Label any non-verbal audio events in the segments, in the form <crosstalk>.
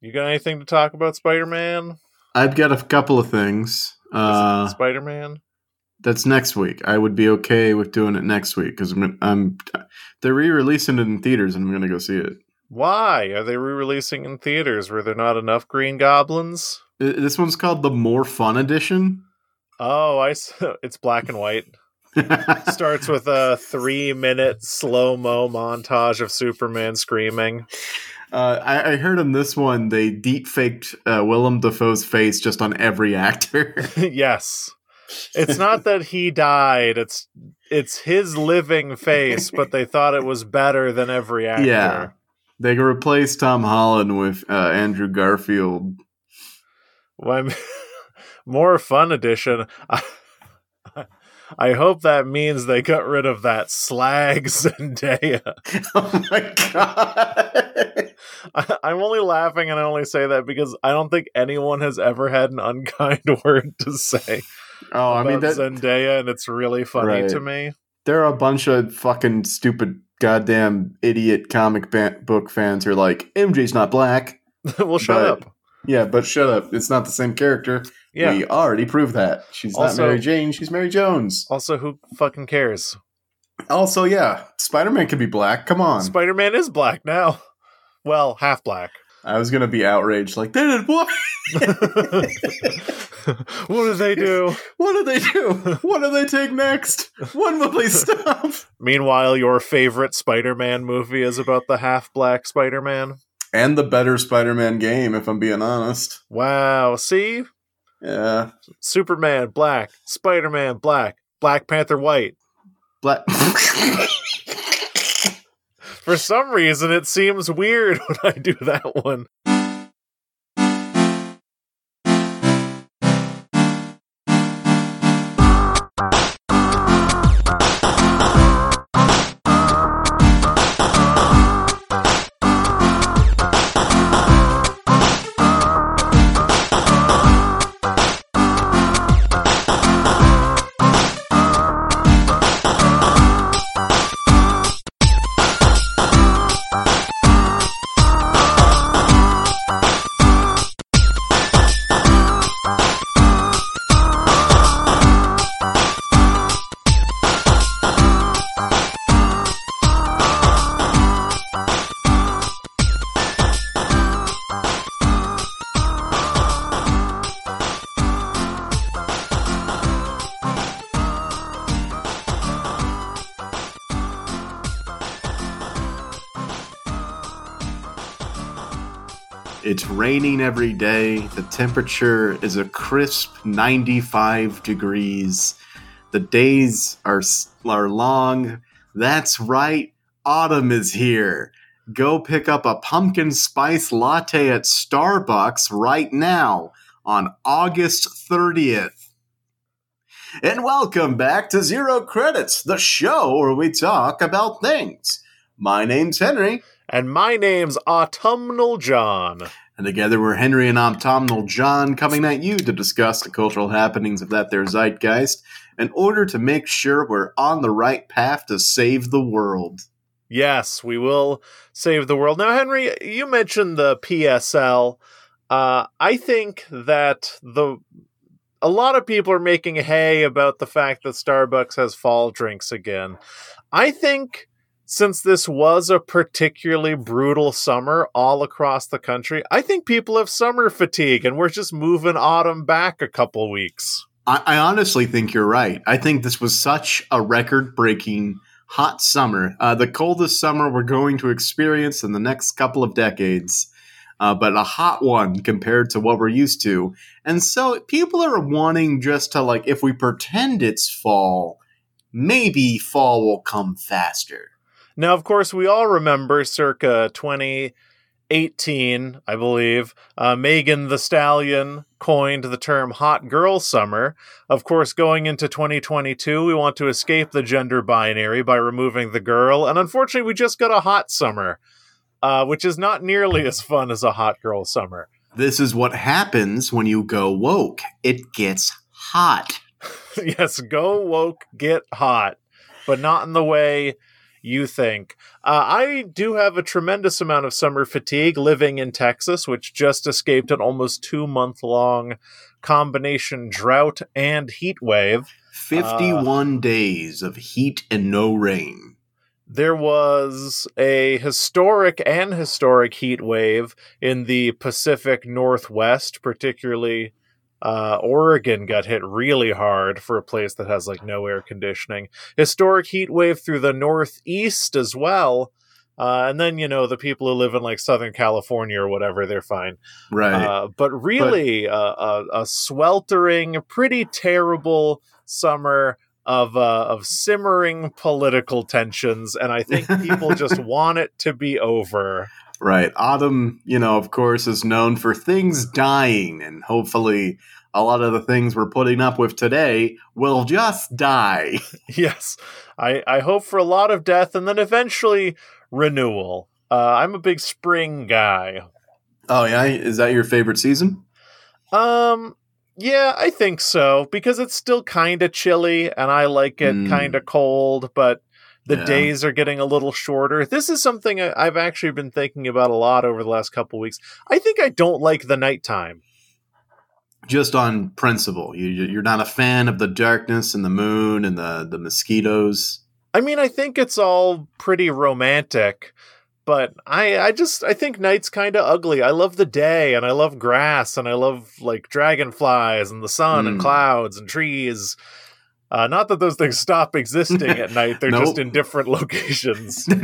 You got anything to talk about Spider Man? I've got a couple of things. Uh, Spider Man? that's next week. I would be okay with doing it next week because I'm, I'm they're re-releasing it in theaters and I'm gonna go see it. Why are they re-releasing in theaters? Were there not enough Green Goblins? This one's called the More Fun Edition. Oh, I. <laughs> It's black and white. <laughs> Starts with a three-minute slow-mo montage of Superman screaming. Uh, I, I heard in this one they deep faked uh, Willem Dafoe's face just on every actor. <laughs> yes, it's not that he died. It's it's his living face, but they thought it was better than every <laughs> actor. Yeah. they replaced Tom Holland with uh, Andrew Garfield. Well, <laughs> more fun edition. I, I hope that means they got rid of that slag <laughs> Zendaya. oh my god! I, I'm only laughing, and I only say that because I don't think anyone has ever had an unkind <laughs> word to say Oh, I about mean that Zendaya, and it's really funny Right. to me. there are a bunch of fucking stupid, goddamn idiot comic ba- book fans who are like, MJ's not black. <laughs> well, shut But- up. Yeah, but shut up. It's not the same character. Yeah. We already proved that. She's Also- not Mary Jane. She's Mary Jones. Also, who fucking cares? Also, yeah, Spider Man can be black. Come on. Spider Man is black now. Well, half black. I was gonna be outraged. Like they did what? <laughs> what do they do? What do they do? What do they take next? When will they stop? Meanwhile, your favorite Spider Man movie is about the half black Spider Man. And the better Spider Man game, if I'm being honest. Wow. See? Yeah, Superman, black. Spider Man, black. Black Panther, white. black. <laughs> For some reason, it seems weird <laughs> when I do that one. Raining every day. The temperature is a crisp 95 degrees. The days are are long. That's right. Autumn is here. Go pick up a pumpkin spice latte at Starbucks right now on August 30th. And welcome back to Zero Credits, the show where we talk about things. My name's Henry. And my name's Autumnal John. And together we're Henry and Autumnal John coming at you to discuss the cultural happenings of that there zeitgeist in order to make sure we're on the right path to save the world. Yes, we will save the world. Now, Henry, you mentioned the PSL. Uh, I think that the a lot of people are making hay about the fact that Starbucks has fall drinks again. I think since this was a particularly brutal summer all across the country, I think people have summer fatigue and we're just moving autumn back a couple weeks. I, I honestly think you're right. I think this was such a record breaking hot summer, uh, the coldest summer we're going to experience in the next couple of decades. Uh, but a hot one compared to what we're used to. And so people are wanting just to, like, if we pretend it's fall, maybe fall will come faster. Now, of course, we all remember circa 2018, I believe, uh, Megan Thee Stallion coined the term hot girl summer. Of course, going into 2022, we want to escape the gender binary by removing the girl. And unfortunately, we just got a hot summer, uh, which is not nearly as fun as a hot girl summer. This is what happens when you go woke. It gets hot. <laughs> yes, go woke, get hot, but not in the way you think. Uh, I do have a tremendous amount of summer fatigue living in Texas, which just escaped an almost two month long combination drought and heat wave. 51 uh, days of heat and no rain. There was a historic and historic heat wave in the Pacific Northwest, particularly uh, Oregon got hit really hard for a place that has like no air conditioning. Historic heat wave through the Northeast as well. Uh, and then you know the people who live in like Southern California or whatever, they're fine, right? Uh, but really, but... Uh, a, a, sweltering, pretty terrible summer of uh, of simmering political tensions, and I think people just <laughs> want it to be over. Right. Autumn, you know, of course, is known for things dying, and hopefully a lot of the things we're putting up with today will just die. <laughs> yes. I, I hope for a lot of death and then eventually renewal. Uh, I'm a big spring guy. Oh yeah, is that your favorite season? Um, yeah, I think so because it's still kind of chilly and I like it mm. kind of cold, but the yeah. days are getting a little shorter. This is something I've actually been thinking about a lot over the last couple weeks. I think I don't like the nighttime. Just on principle, you, you're not a fan of the darkness and the moon and the the mosquitoes. I mean, I think it's all pretty romantic, but I I just I think night's kind of ugly. I love the day and I love grass and I love like dragonflies and the sun mm. and clouds and trees uh, not that those things stop existing at night; they're nope. just <laughs> in different locations. <laughs> uh,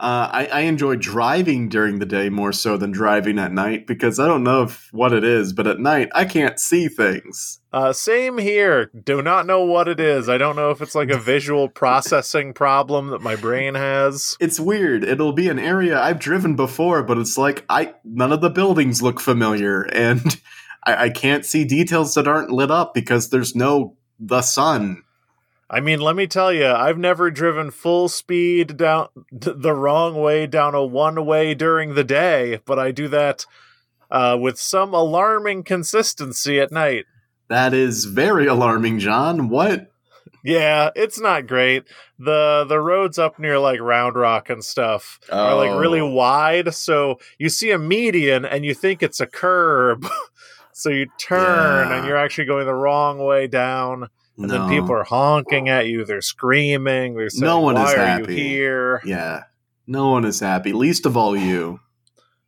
I, I, enjoy driving during the day more so than driving at night because I don't know if, what it is, but at night I can't see things. Uh, same here. Do not know what it is. I don't know if it's like a visual <laughs> processing problem that my brain has. It's weird. It'll be an area I've driven before, but it's like I none of the buildings look familiar, and I, I can't see details that aren't lit up because there's no the sun. I mean, let me tell you, I've never driven full speed down the wrong way down a one way during the day, but I do that uh, with some alarming consistency at night. That is very alarming, John. What? Yeah, it's not great. the The roads up near like Round Rock and stuff oh. are like really oh. wide, so you see a median and you think it's a curb. <laughs> So you turn yeah. and you're actually going the wrong way down. And no. then people are honking at you. They're screaming. They're saying, no one Why is happy. here? Yeah. No one is happy. Least of all you.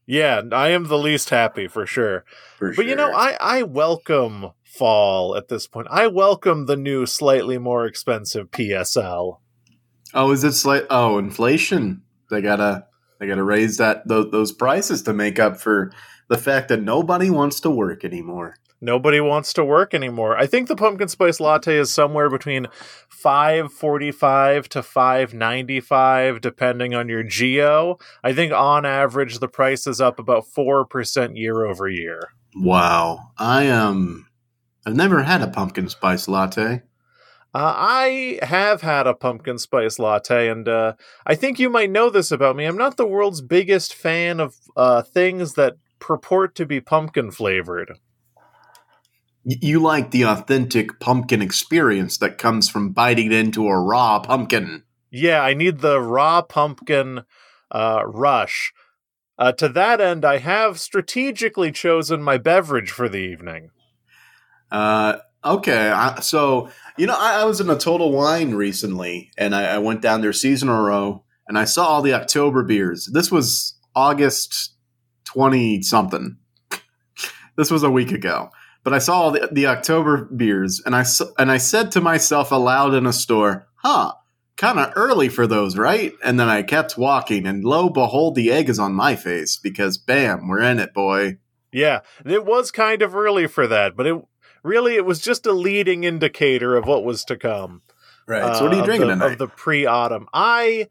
Yeah, I am the least happy for sure. For but sure. you know, I, I welcome fall at this point. I welcome the new, slightly more expensive PSL. Oh, is it slight? Oh, inflation. They gotta they gotta raise that those, those prices to make up for the fact that nobody wants to work anymore. Nobody wants to work anymore. I think the pumpkin spice latte is somewhere between 545 to 595 depending on your geo. I think on average the price is up about 4% year over year. Wow. I am um I've never had a pumpkin spice latte. Uh, I have had a pumpkin spice latte, and uh, I think you might know this about me. I'm not the world's biggest fan of uh, things that purport to be pumpkin flavored. You like the authentic pumpkin experience that comes from biting into a raw pumpkin. Yeah, I need the raw pumpkin uh, rush. Uh, to that end, I have strategically chosen my beverage for the evening. Uh, okay, so you know, I, I, was in a Total Wine recently, and I, I went down their seasonal row, and I saw all the October beers. This was August 20 something. this was a week ago. But I saw the, the October beers and I and I said to myself aloud in a store, "Huh, kind of early for those, right?" And then I kept walking and lo behold the egg is on my face because bam, we're in it, boy. Yeah, it was kind of early for that, but it really it was just a leading indicator of what was to come. Right. So what are you uh, drinking the, tonight? Of the pre-autumn. I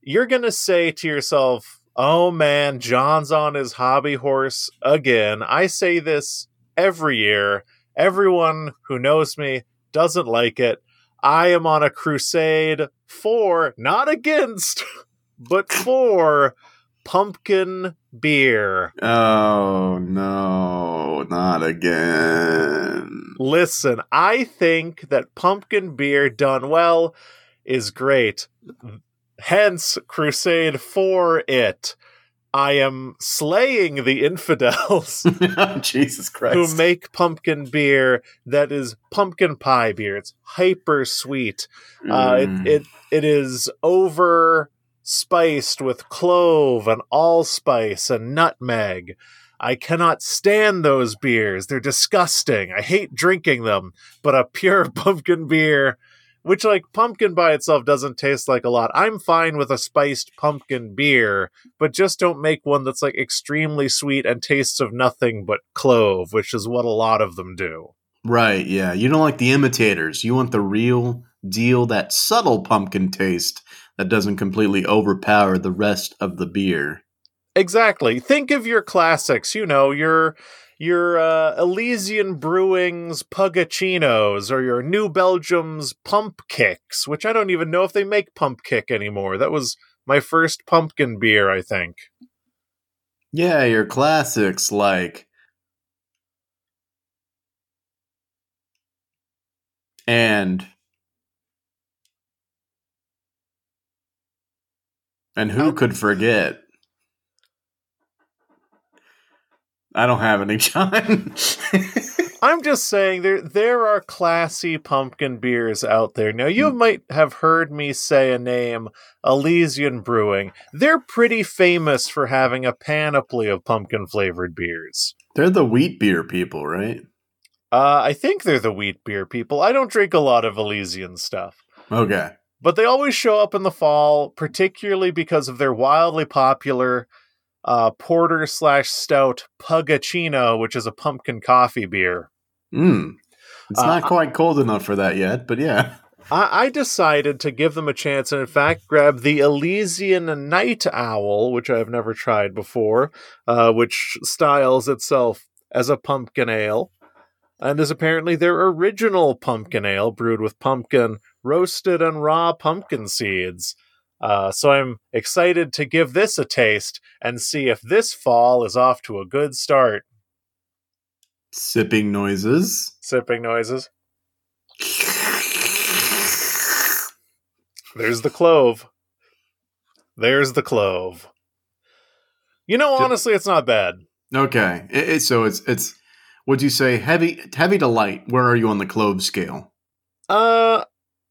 you're going to say to yourself, Oh man, John's on his hobby horse again. I say this every year. Everyone who knows me doesn't like it. I am on a crusade for, not against, <laughs> but for pumpkin beer. Oh no, not again. Listen, I think that pumpkin beer done well is great Hence, crusade for it. I am slaying the infidels <laughs> Jesus Christ. who make pumpkin beer that is pumpkin pie beer. It's hyper sweet. Uh, Mm. it, it it is over spiced with clove and allspice and nutmeg. I cannot stand those beers. They're disgusting. I hate drinking them. But a pure <laughs> pumpkin beer, which like pumpkin by itself doesn't taste like a lot. I'm fine with a spiced pumpkin beer, but just don't make one that's like extremely sweet and tastes of nothing but clove, which is what a lot of them do. Right, yeah. You don't like the imitators. You want the real deal, that subtle pumpkin taste that doesn't completely overpower the rest of the beer. Exactly. Think of your classics, you know, your your uh, Elysian Brewing's Punkuccinos or your New Belgium's Pumpkicks, which I don't even know if they make Pumpkick anymore. That was my first pumpkin beer, I think. Yeah, your classics like. And. And who could forget? I don't have any, <laughs> John. I'm just saying there there are classy pumpkin beers out there. Now you might have heard me say a name, Elysian Brewing. They're pretty famous for having a panoply of pumpkin flavored beers. They're the wheat beer people, right? Uh, I think they're the wheat beer people. I don't drink a lot of Elysian stuff. Okay. But they always show up in the fall, particularly because of their wildly popular uh, porter slash stout Punkuccino, which is a pumpkin coffee beer. Mm. It's Uh, not I- quite cold enough for that yet, but yeah. <laughs> I, I decided to give them a chance and, in fact, grab the Elysian Night Owl, which I've never tried before, uh, which styles itself as a pumpkin ale, and is apparently their original pumpkin ale brewed with pumpkin, roasted, and raw pumpkin seeds. Uh, so I'm excited to give this a taste and see if this fall is off to a good start. Sipping noises. Sipping noises. There's the clove. There's the clove. You know, honestly, it's not bad. Okay. It, it- so it's it's would you say heavy heavy to light? Where are you on the clove scale? Uh,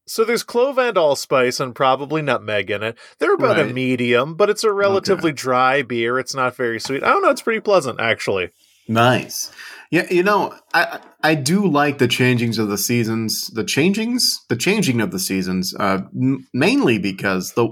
so there's clove and allspice and probably nutmeg in it. They're about a medium, but it's a relatively dry beer. It's not very sweet. I don't know. It's pretty pleasant, actually. Nice. Yeah, you know, I I do like the changings of the seasons. The changings, the changing of the seasons, uh, m- mainly because the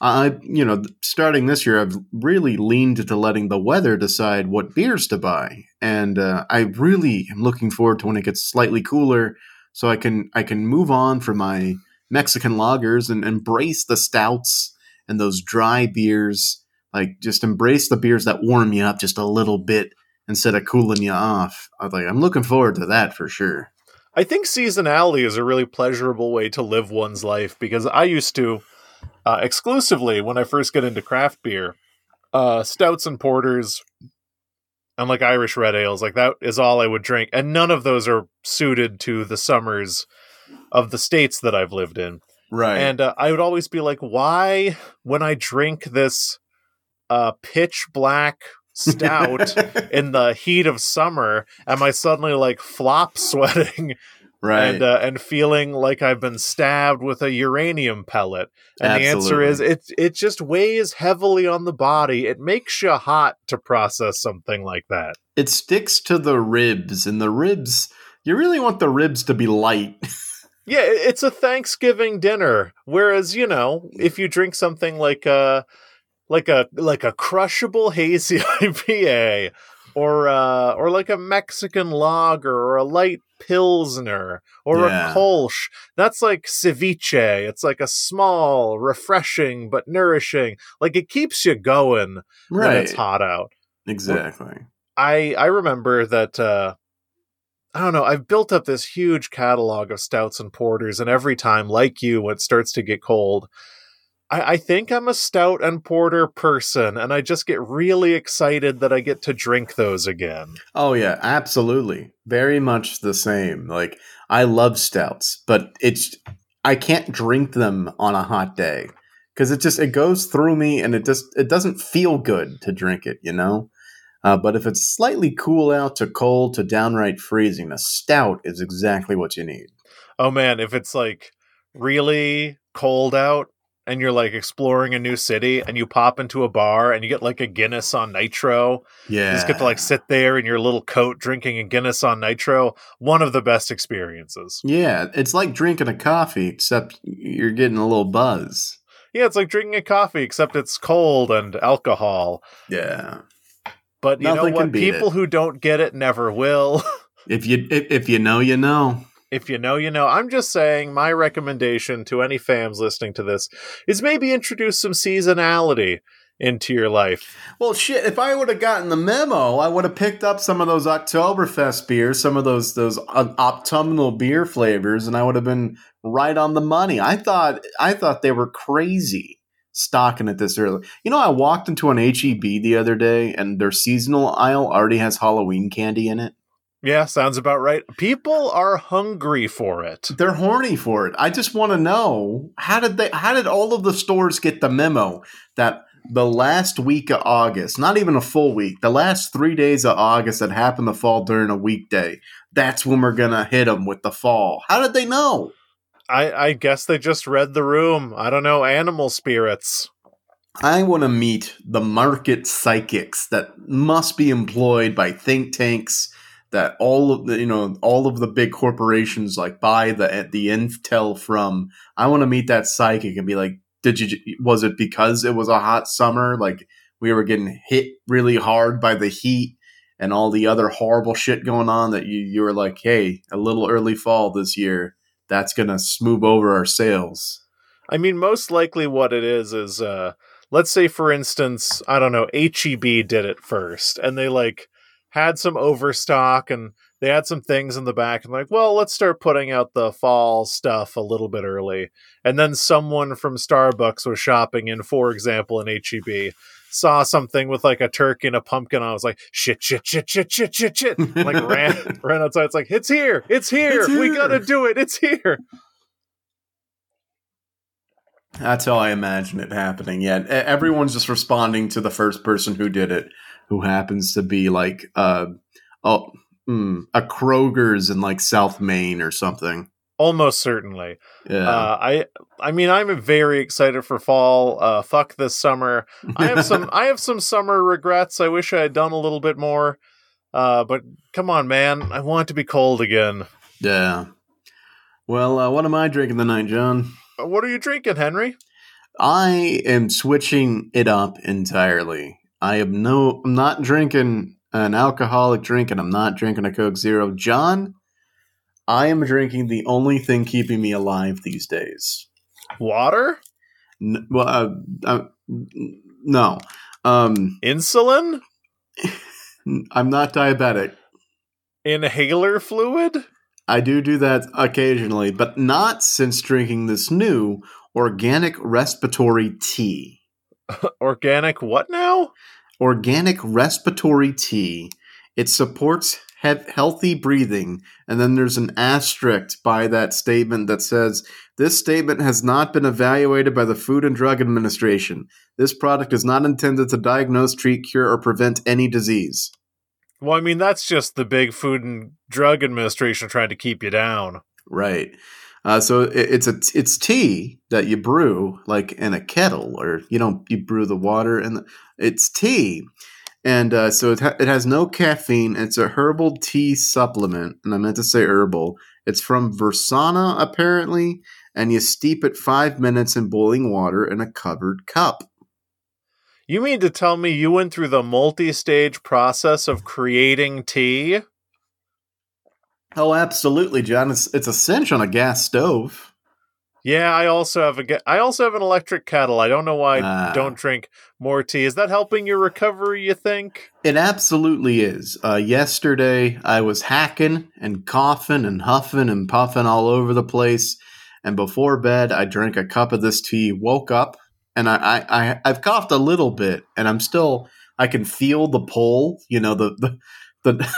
I you know starting this year, I've really leaned to letting the weather decide what beers to buy, and uh, I really am looking forward to when it gets slightly cooler, so I can I can move on from my Mexican lagers and embrace the stouts and those dry beers. Like just embrace the beers that warm you up just a little bit instead of cooling you off. I like, I'm looking forward to that for sure. I think seasonality is a really pleasurable way to live one's life because I used to uh, exclusively when I first get into craft beer, uh, stouts and porters, and like Irish red ales, like that is all I would drink, and none of those are suited to the summers of the states that I've lived in. Right. And uh, I would always be like, why, when I drink this uh, pitch black stout <laughs> in the heat of summer, am I suddenly like flop sweating right. and uh, and feeling like I've been stabbed with a uranium pellet? And the answer is it it just weighs heavily on the body. It makes you hot to process something like that. it sticks to the ribs, and the ribs, you really want the ribs to be light. <laughs> Yeah, it's a Thanksgiving dinner. Whereas, you know, if you drink something like a like a like a crushable <laughs> hazy IPA or uh or like a Mexican lager or a light pilsner or Yeah. a kolsch, that's like ceviche. It's like a small, refreshing but nourishing. Like it keeps you going when it's hot out. Exactly. I I remember that uh I don't know, I've built up this huge catalog of stouts and porters, and every time, like you, when it starts to get cold, I, I think I'm a stout and porter person, and I just get really excited that I get to drink those again. Oh yeah, absolutely. Very much the same. Like I love stouts, but it's I can't drink them on a hot day because it just it goes through me and it just it doesn't feel good to drink it, you know. Uh, but if it's slightly cool out to cold to downright freezing, a stout is exactly what you need. Oh man, if it's like really cold out and you're like exploring a new city and you pop into a bar and you get like a Guinness on nitro. Yeah. You just get to like sit there in your little coat drinking a Guinness on nitro. One of the best experiences. Yeah, it's like drinking a coffee, except you're getting a little buzz. Yeah, it's like drinking a coffee, except it's cold and alcohol. Yeah. But you Nothing know what? People it. who don't get it never will. <laughs> If you if, if you know, you know. If you know, you know. I'm just saying, my recommendation to any fans listening to this is maybe introduce some seasonality into your life. Well, shit. If I would have gotten the memo, I would have picked up some of those Oktoberfest beers, some of those those uh, autumnal beer flavors, and I would have been right on the money. I thought I thought they were crazy stocking it this early. You know, I walked into an HEB the other day, and their seasonal aisle already has Halloween candy in it. Yeah, sounds about right. People are hungry for it. They're horny for it. I just want to know how did they? How did all of the stores get the memo that the last week of August, not even a full week, the last three days of August that happened to fall during a weekday, that's when we're gonna hit them with the fall. How did they know? I, I guess they just read the room. I don't know, animal spirits. I want to meet the market psychics that must be employed by think tanks that all of the you know all of the big corporations like buy the the intel from. I want to meet that psychic and be like, did you was it because it was a hot summer like we were getting hit really hard by the heat and all the other horrible shit going on that you you were like, hey, a little early fall this year. That's gonna smooth over our sales. I mean, most likely what it is is, uh, let's say, for instance, I don't know, HEB did it first, and they like had some overstock and they had some things in the back and like, well, let's start putting out the fall stuff a little bit early. And then someone from Starbucks was shopping in, for example, in HEB, saw something with like a turkey and a pumpkin. I was like, shit, shit, shit, shit, shit, shit, shit. <laughs> like ran ran outside. It's like, it's here, it's here. It's We gotta do it. It's here. That's how I imagine it happening. Yeah, everyone's just responding to the first person who did it, who happens to be like uh, oh, mm, a Kroger's in like South Maine or something. Almost certainly. Yeah, Uh, I I mean I'm very excited for fall. Uh, fuck this summer. I have some <laughs> I have some summer regrets. I wish I had done a little bit more. Uh, but come on, man. I want to be cold again. yeah. Well, uh, what am I drinking tonight, John? Uh, What are you drinking, Henry? I am switching it up entirely. I am no, I'm not drinking an alcoholic drink, and I'm not drinking a Coke Zero. John, I am drinking the only thing keeping me alive these days. Water? N- well, uh, uh, no, um, Insulin? <laughs> I'm not diabetic. Inhaler fluid? I do do that occasionally, but not since drinking this new organic respiratory tea. <laughs> Organic what now? Organic respiratory tea. It supports he- healthy breathing, and then there's an asterisk by that statement that says this statement has not been evaluated by the Food and Drug Administration. This product is not intended to diagnose, treat, cure, or prevent any disease. Well, I mean that's just the big Food and Drug Administration trying to keep you down. Right. Uh, so it, it's a it's tea that you brew like in a kettle, or you don't you brew the water and it's tea, and uh, so it ha- it has no caffeine. It's a herbal tea supplement, and I meant to say herbal. It's from Versana apparently, and you steep it five minutes in boiling water in a covered cup. You mean to tell me you went through the multi-stage process of creating tea? Oh, absolutely, John. It's it's a cinch on a gas stove. Yeah, I also have a I also have an electric kettle. I don't know why I Ah. don't drink more tea. Is that helping your recovery, you think? It absolutely is. Uh, yesterday, I was hacking and coughing and huffing and puffing all over the place. And before bed, I drank a cup of this tea, woke up, and I, I, I, I've coughed a little bit, and I'm still, I can feel the pull, you know, the, the, the,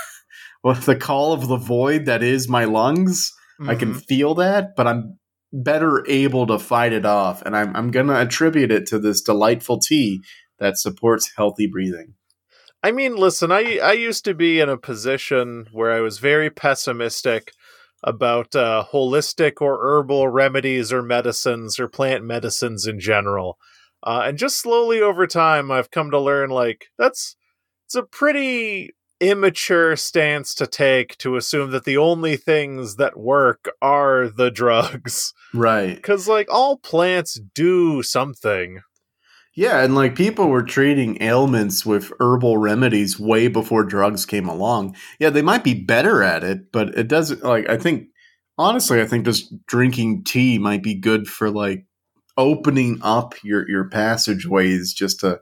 well, the call of the void that is my lungs. I can Mhm. feel that, but I'm better able to fight it off. And I'm, I'm going to attribute it to this delightful tea that supports healthy breathing. I mean, listen, I I used to be in a position where I was very pessimistic about uh, holistic or herbal remedies or medicines or plant medicines in general. Uh, and just slowly over time, I've come to learn like that's it's a pretty immature stance to take to assume that the only things that work are the drugs. Right. Because like all plants do something. Yeah, and like people were treating ailments with herbal remedies way before drugs came along. Yeah, they might be better at it, but it doesn't like I think honestly, I think just drinking tea might be good for like opening up your your passageways just to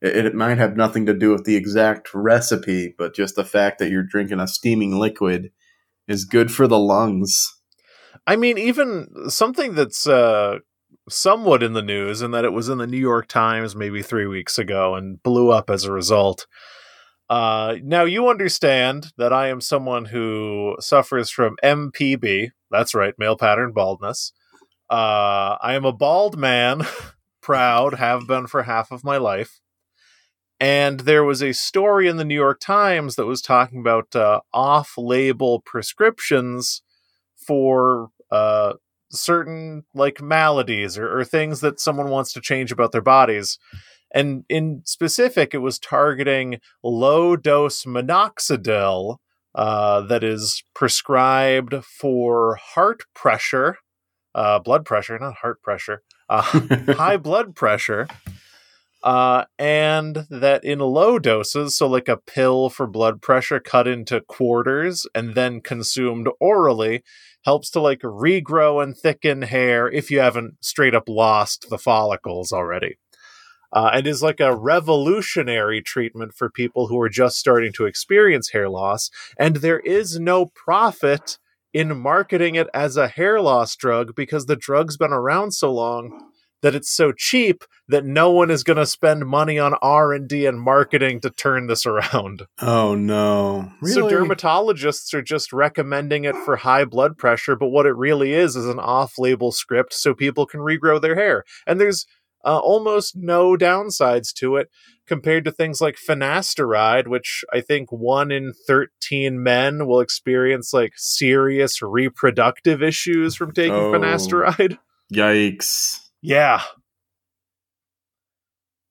it, it might have nothing to do with the exact recipe, but just the fact that you're drinking a steaming liquid is good for the lungs. I mean, even something that's uh, somewhat in the news and that it was in the New York Times maybe three weeks ago and blew up as a result. Uh, now, you understand that I am someone who suffers from MPB. That's right, male pattern baldness. Uh, I am a bald man, <laughs> proud, have been for half of my life. And there was a story in the New York Times that was talking about uh, off label prescriptions for uh, certain like maladies or, or things that someone wants to change about their bodies. And in specific, it was targeting low dose minoxidil uh, that is prescribed for heart pressure, uh, blood pressure, not heart pressure, uh, <laughs> high blood pressure. Uh, and that in low doses, so like a pill for blood pressure cut into quarters and then consumed orally, helps to like regrow and thicken hair if you haven't straight up lost the follicles already. Uh, and is like a revolutionary treatment for people who are just starting to experience hair loss. And there is no profit in marketing it as a hair loss drug because the drug's been around so long that it's so cheap that no one is going to spend money on R&D and marketing to turn this around. Oh no. Really? So dermatologists are just recommending it for high blood pressure, but what it really is is an off-label script so people can regrow their hair. And there's uh, almost no downsides to it compared to things like finasteride, which I think one in 13 men will experience like serious reproductive issues from taking oh, finasteride. <laughs> Yikes. Yeah.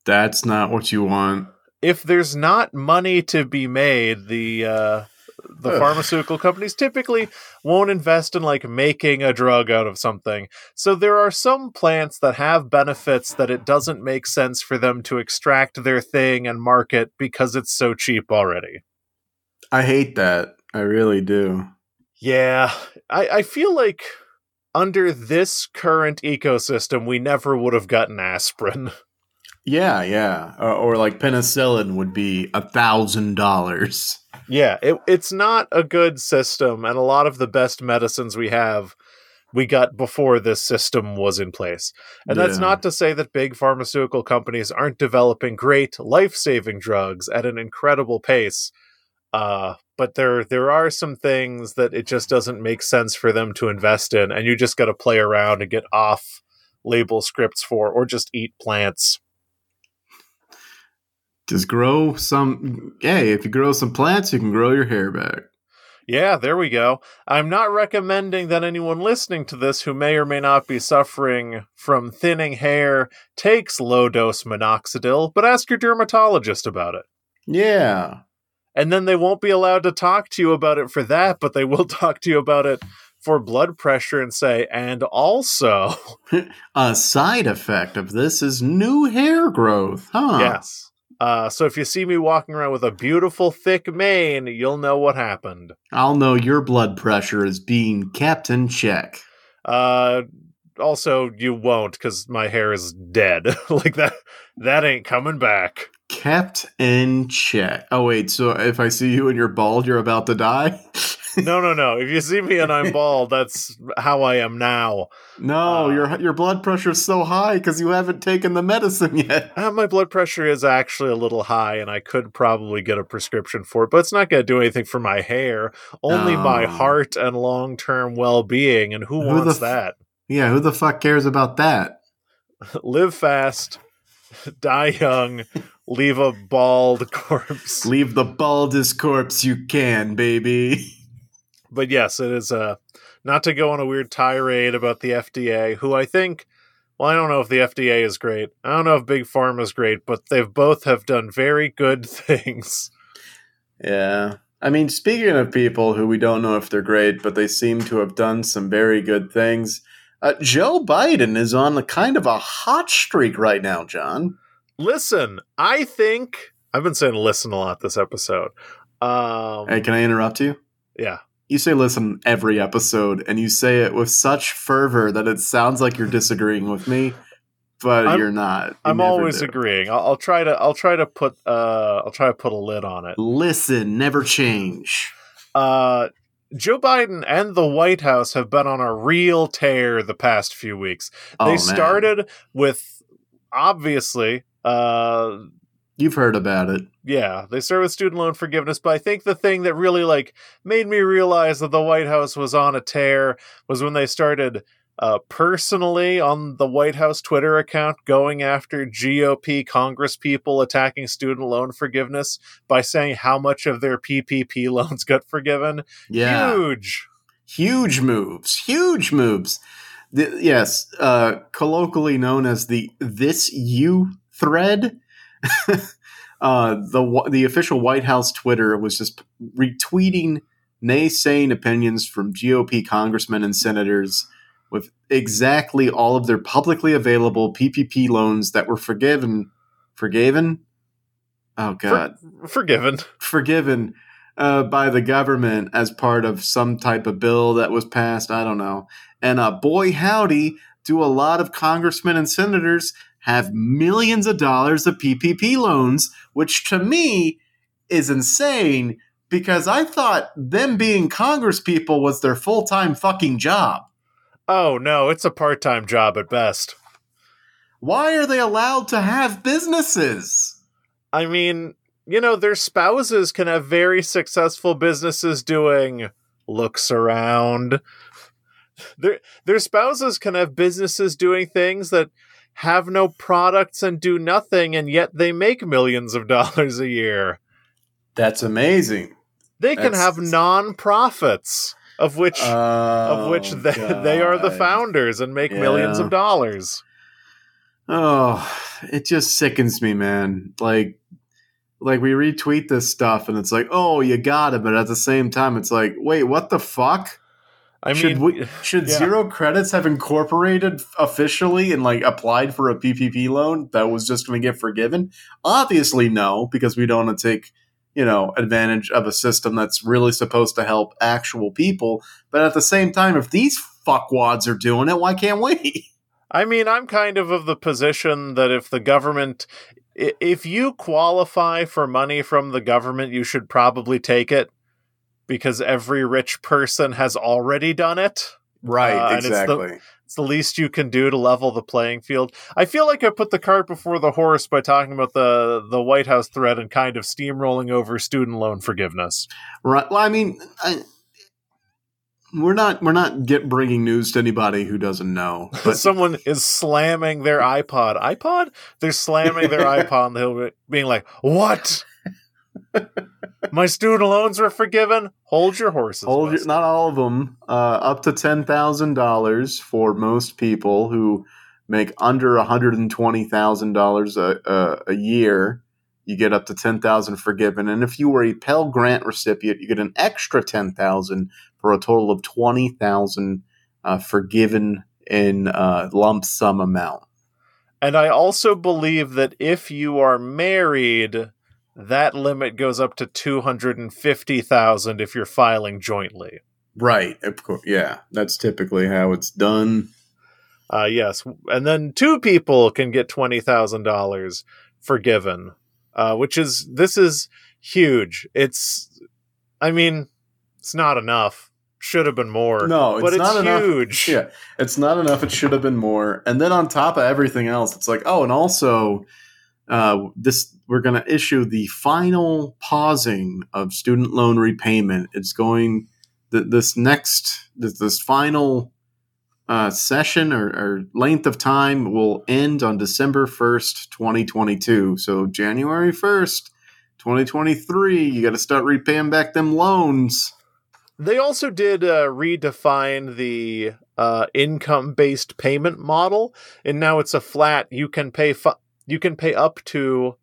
That's not what you want. If there's not money to be made, the uh, the Ugh. pharmaceutical companies typically won't invest in like making a drug out of something. So there are some plants that have benefits that it doesn't make sense for them to extract their thing and market because it's so cheap already. I hate that. I really do. Yeah. I, I feel like under this current ecosystem, we never would have gotten aspirin. <laughs> Yeah, yeah, or, or like penicillin would be a thousand dollars. Yeah, it, it's not a good system, and a lot of the best medicines we have we got before this system was in place. And yeah. that's not to say that big pharmaceutical companies aren't developing great life-saving drugs at an incredible pace. Uh, but there there are some things that it just doesn't make sense for them to invest in, and you just got to play around and get off label scripts for, or just eat plants. Just grow some. Hey, if you grow some plants, you can grow your hair back. Yeah, there we go. I'm not recommending that anyone listening to this who may or may not be suffering from thinning hair takes low dose minoxidil, but ask your dermatologist about it. Yeah and then they won't be allowed to talk to you about it for that, but they will <laughs> talk to you about it for blood pressure and say, and also <laughs> a side effect of this is new hair growth, huh? Yes. Uh, so if you see me walking around with a beautiful thick mane, you'll know what happened. I'll know your blood pressure is being kept in check. Uh, also, you won't because my hair is dead. <laughs> like that, that ain't coming back kept in check. Oh wait, so if I see you and you're bald, you're about to die? <laughs> no, no, no. If you see me and I'm bald, that's how I am now. No, uh, your your blood pressure is so high because you haven't taken the medicine <laughs> yet. Uh, my blood pressure is actually a little high, and I could probably get a prescription for it, but it's not going to do anything for my hair. Only my heart and long term well being. And who, who wants f- that? Yeah, who the fuck cares about that? <laughs> Live fast, die young, leave a bald <laughs> corpse. Leave the baldest corpse you can, baby. But yes, it is uh, not to go on a weird tirade about the FDA, who I think. Well, I don't know if the FDA is great. I don't know if Big Pharma is great, but they've both have done very good <laughs> things. Yeah. I mean, speaking of people who we don't know if they're great, but they seem to have done some very good things, uh, Joe Biden is on a kind of a hot streak right now, John. Listen, I think I've been saying listen a lot this episode. Um, Hey, can I interrupt you? yeah, You say listen every episode, and you say it with such fervor that it sounds like you're disagreeing with me, but I'm- you're not. You I'm always do. agreeing. I'll, I'll try to. I'll try to put. Uh, I'll try to put a lid on it. Listen, never change. Uh, Joe Biden and the White House have been on a real tear the past few weeks. Oh, they man. started with obviously. Uh, You've heard about it. yeah, they started with student loan forgiveness, but I think the thing that really like made me realize that the White House was on a tear was when they started uh, personally on the White House Twitter account going after GOP Congress people attacking student loan forgiveness by saying how much of their PPP <laughs> loans got forgiven. Yeah. Huge. huge moves huge moves the, yes uh colloquially known as the this you thread <laughs> uh the the official white house twitter was just retweeting naysaying opinions from gop congressmen and senators with exactly all of their publicly available ppp loans that were forgiven forgiven oh god Forgiven. forgiven uh, by the government as part of some type of bill that was passed. I don't know. And uh, boy, howdy, do a lot of congressmen and senators have millions of dollars of PPP loans, which to me is insane because I thought them being congresspeople was their full time fucking job. Oh no, it's a part time job at best. Why are they allowed to have businesses? I mean, you know, their spouses can have very successful businesses doing looks around. Their their spouses can have businesses doing things that have no products and do nothing and yet they make millions of dollars a year. That's amazing. They can That's- have non-profits of which of oh, which Oh, they, they are the founders and make millions of dollars. Oh, it just sickens me, man. Like, like we retweet this stuff, and it's like, oh, you got it, but at the same time, it's like, wait, what the fuck? I mean, should we, should yeah. zero credits have incorporated officially and like applied for a PPP loan that was just going to get forgiven? Obviously, no, because we don't want to take you know advantage of a system that's really supposed to help actual people. But at the same time, if these fuckwads are doing it, why can't we? I mean, I'm kind of of the position that if the government, if you qualify for money from the government, you should probably take it because every rich person has already done it. Right, Uh, and it's the- exactly. It's the least you can do to level the playing field. I feel like I put the cart before the horse by talking about the the White House threat and kind of steamrolling over student loan forgiveness. Right. Well, I mean, I, we're not we're not get bringing news to anybody who doesn't know. <laughs> But Someone is slamming their iPod. iPod? They're slamming their <laughs> iPod on the hill, being like, "What? <laughs> My student loans were forgiven. Hold your horses." hold your, not all of them. Uh, up to ten thousand dollars for most people who make under one hundred and twenty thousand dollars a year. You get up to ten thousand forgiven, and if you were a Pell Grant recipient, you get an extra ten thousand for a total of twenty thousand uh, forgiven in uh, lump sum amount. And I also believe that if you are married, that limit goes up to two hundred and fifty thousand if you're filing jointly. Right. Of course. Yeah. That's typically how it's done. Uh, yes, and then two people can get twenty thousand dollars forgiven, uh, which is this is huge. It's, I mean, it's not enough. Should have been more. No, it's but it's not enough. huge. Yeah. It's not enough. It should have been more. And then on top of everything else, it's like, oh, and also, uh, this we're going to issue the final pausing of student loan repayment. It's going th- this next this, this final uh, session or, or length of time will end on December 1st, 2022. So January 1st, 2023, you got to start repaying back them loans. They also did uh, redefine the uh, income-based payment model, and now it's a flat. You can pay fu- you can pay up to,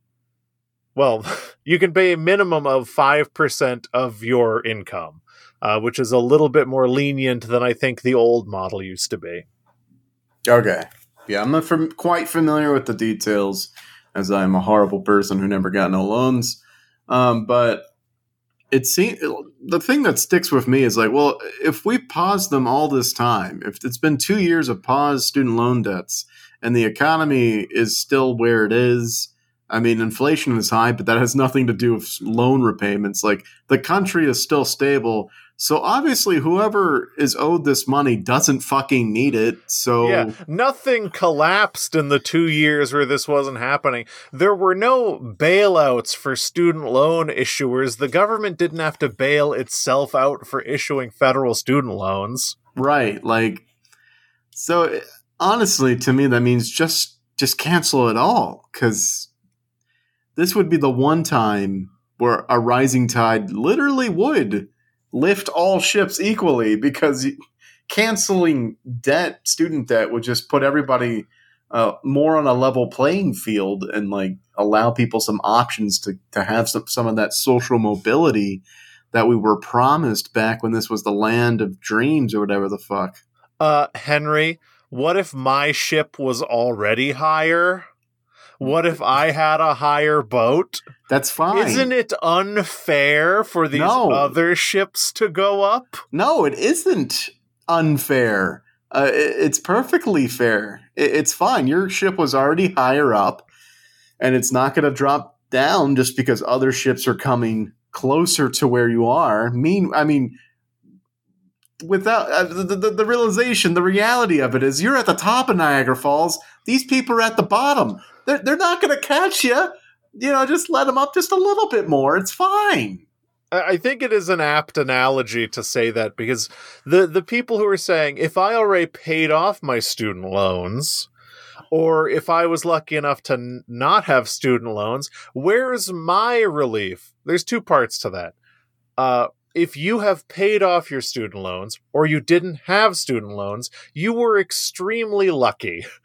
well, <laughs> you can pay a minimum of five percent of your income, uh, which is a little bit more lenient than I think the old model used to be. Okay, yeah, I'm not quite familiar with the details, as I'm a horrible person who never got no loans. Um, but it seems the thing that sticks with me is like, well, if we pause them all this time, if it's been two years of paused student loan debts, and the economy is still where it is. I mean, inflation is high, but that has nothing to do with loan repayments. Like the country is still stable. So obviously, whoever is owed this money doesn't fucking need it. So yeah, nothing collapsed in the two years where this wasn't happening. There were no bailouts for student loan issuers. The government didn't have to bail itself out for issuing federal student loans. Right. Like, so eh, honestly, to me, that means just just cancel it all because this would be the one time where a rising tide literally would lift all ships equally because canceling debt, student debt, would just put everybody uh, more on a level playing field and like allow people some options to, to have some, some of that social mobility that we were promised back when this was the land of dreams or whatever the fuck. Uh, Henry, what if my ship was already higher? What if I had a higher boat? That's fine. Isn't it unfair for these no. other ships to go up? No, it isn't unfair. Uh, it's perfectly fair. It's fine. Your ship was already higher up, and it's not going to drop down just because other ships are coming closer to where you are. Mean, I mean, without uh, the, the, the realization, the reality of it is you're at the top of Niagara Falls. These people are at the bottom. They're, they're not going to catch you. You know, just let them up just a little bit more. It's fine. I think it is an apt analogy to say that because the the people who are saying if I already paid off my student loans, or if I was lucky enough to n- not have student loans, where's my relief? There's two parts to that. Uh, if you have paid off your student loans or you didn't have student loans, you were extremely lucky. <laughs>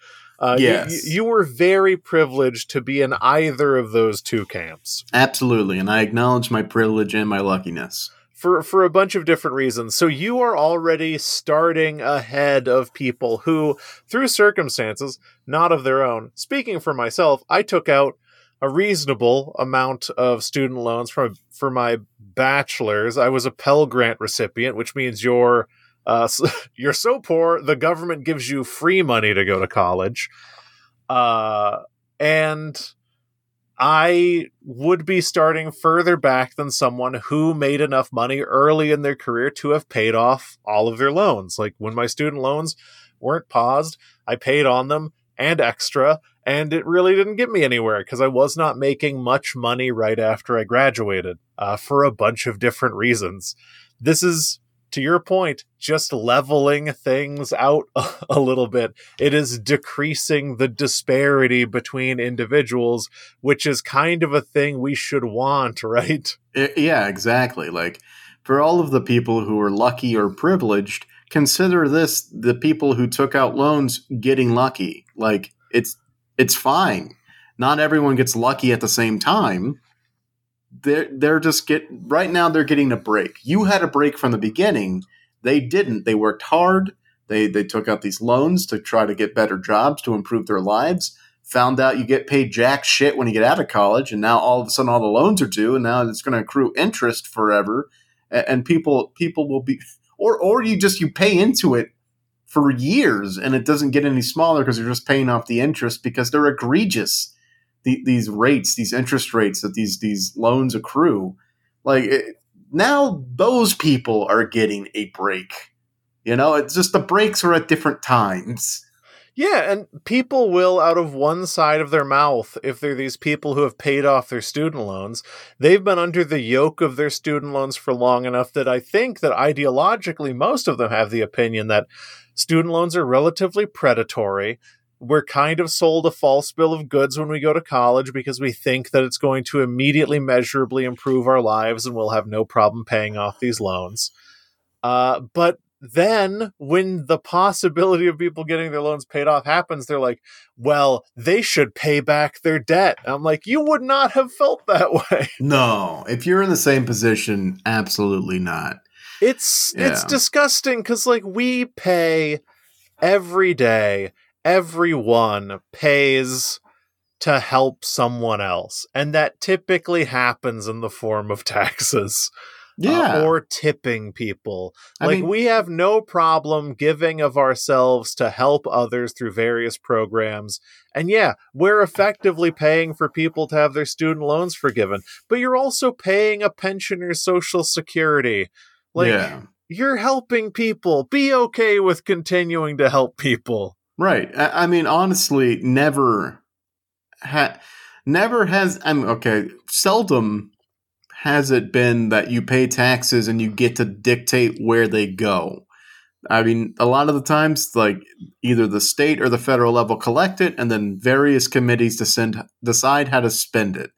Uh, yes. You, you, were very privileged to be in either of those two camps. Absolutely. And I acknowledge my privilege and my luckiness. For, for a bunch of different reasons. So you are already starting ahead of people who, through circumstances not of their own, speaking for myself, I took out a reasonable amount of student loans for for my bachelor's. I was a Pell Grant recipient, which means you're uh, <laughs> you're so poor the government gives you free money to go to college. Uh, and I would be starting further back than someone who made enough money early in their career to have paid off all of their loans. Like when my student loans weren't paused, I paid on them and extra and it really didn't get me anywhere because I was not making much money right after I graduated uh, for a bunch of different reasons. This is, to your point, just leveling things out <laughs> a little bit. It is decreasing the disparity between individuals, which is kind of a thing we should want, <laughs> right? Yeah, exactly. Like for all of the people who are lucky or privileged, consider this the people who took out loans getting lucky. Like it's it's fine. Not everyone gets lucky at the same time. They're they're just get right now they're getting a break. You had a break from the beginning. They didn't. They worked hard. They they took out these loans to try to get better jobs to improve their lives. Found out you get paid jack shit when you get out of college, and now all of a sudden all the loans are due, and now it's going to accrue interest forever. And, and people people will be, or or you just you pay into it for years and it doesn't get any smaller because you're just paying off the interest because they're egregious the, these rates these interest rates that these these loans accrue like it, now those people are getting a break you know it's just the breaks are at different times Yeah, and people will, out of one side of their mouth, if they're these people who have paid off their student loans, they've been under the yoke of their student loans for long enough that I think that ideologically most of them have the opinion that student loans are relatively predatory. We're kind of sold a false bill of goods when we go to college because we think that it's going to immediately measurably improve our lives and we'll have no problem paying off these loans. Uh, but then when the possibility of people getting their loans paid off happens they're like well they should pay back their debt i'm like you would not have felt that <laughs> way no if you're in the same position absolutely not it's yeah. it's disgusting because like we pay every day everyone pays to help someone else and that typically happens in the form of <laughs> taxes uh, yeah. Uh, or tipping people. I like mean, we have no problem giving of ourselves to help others through various programs. And yeah, we're effectively paying for people to have their student loans forgiven, but you're also paying a pensioner's social security. Like yeah. you're helping people. Be okay with continuing to help people. Right. I, I mean, honestly, never ha- never has I'm okay, seldom has it been that you pay taxes and you get to dictate where they go? I mean, a lot of the times, like either the state or the federal level collect it, and then various committees decide decide how to spend it.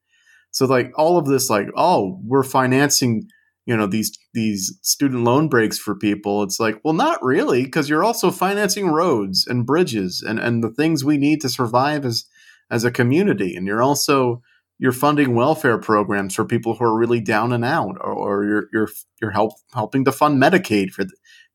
So, like all of this, like, oh, we're financing, you know, these these student loan breaks for people. It's like, well, not really, because you're also financing roads and bridges and and the things we need to survive as as a community, and you're also you're funding welfare programs for people who are really down and out, or, or you're you're you're help, helping to fund Medicaid for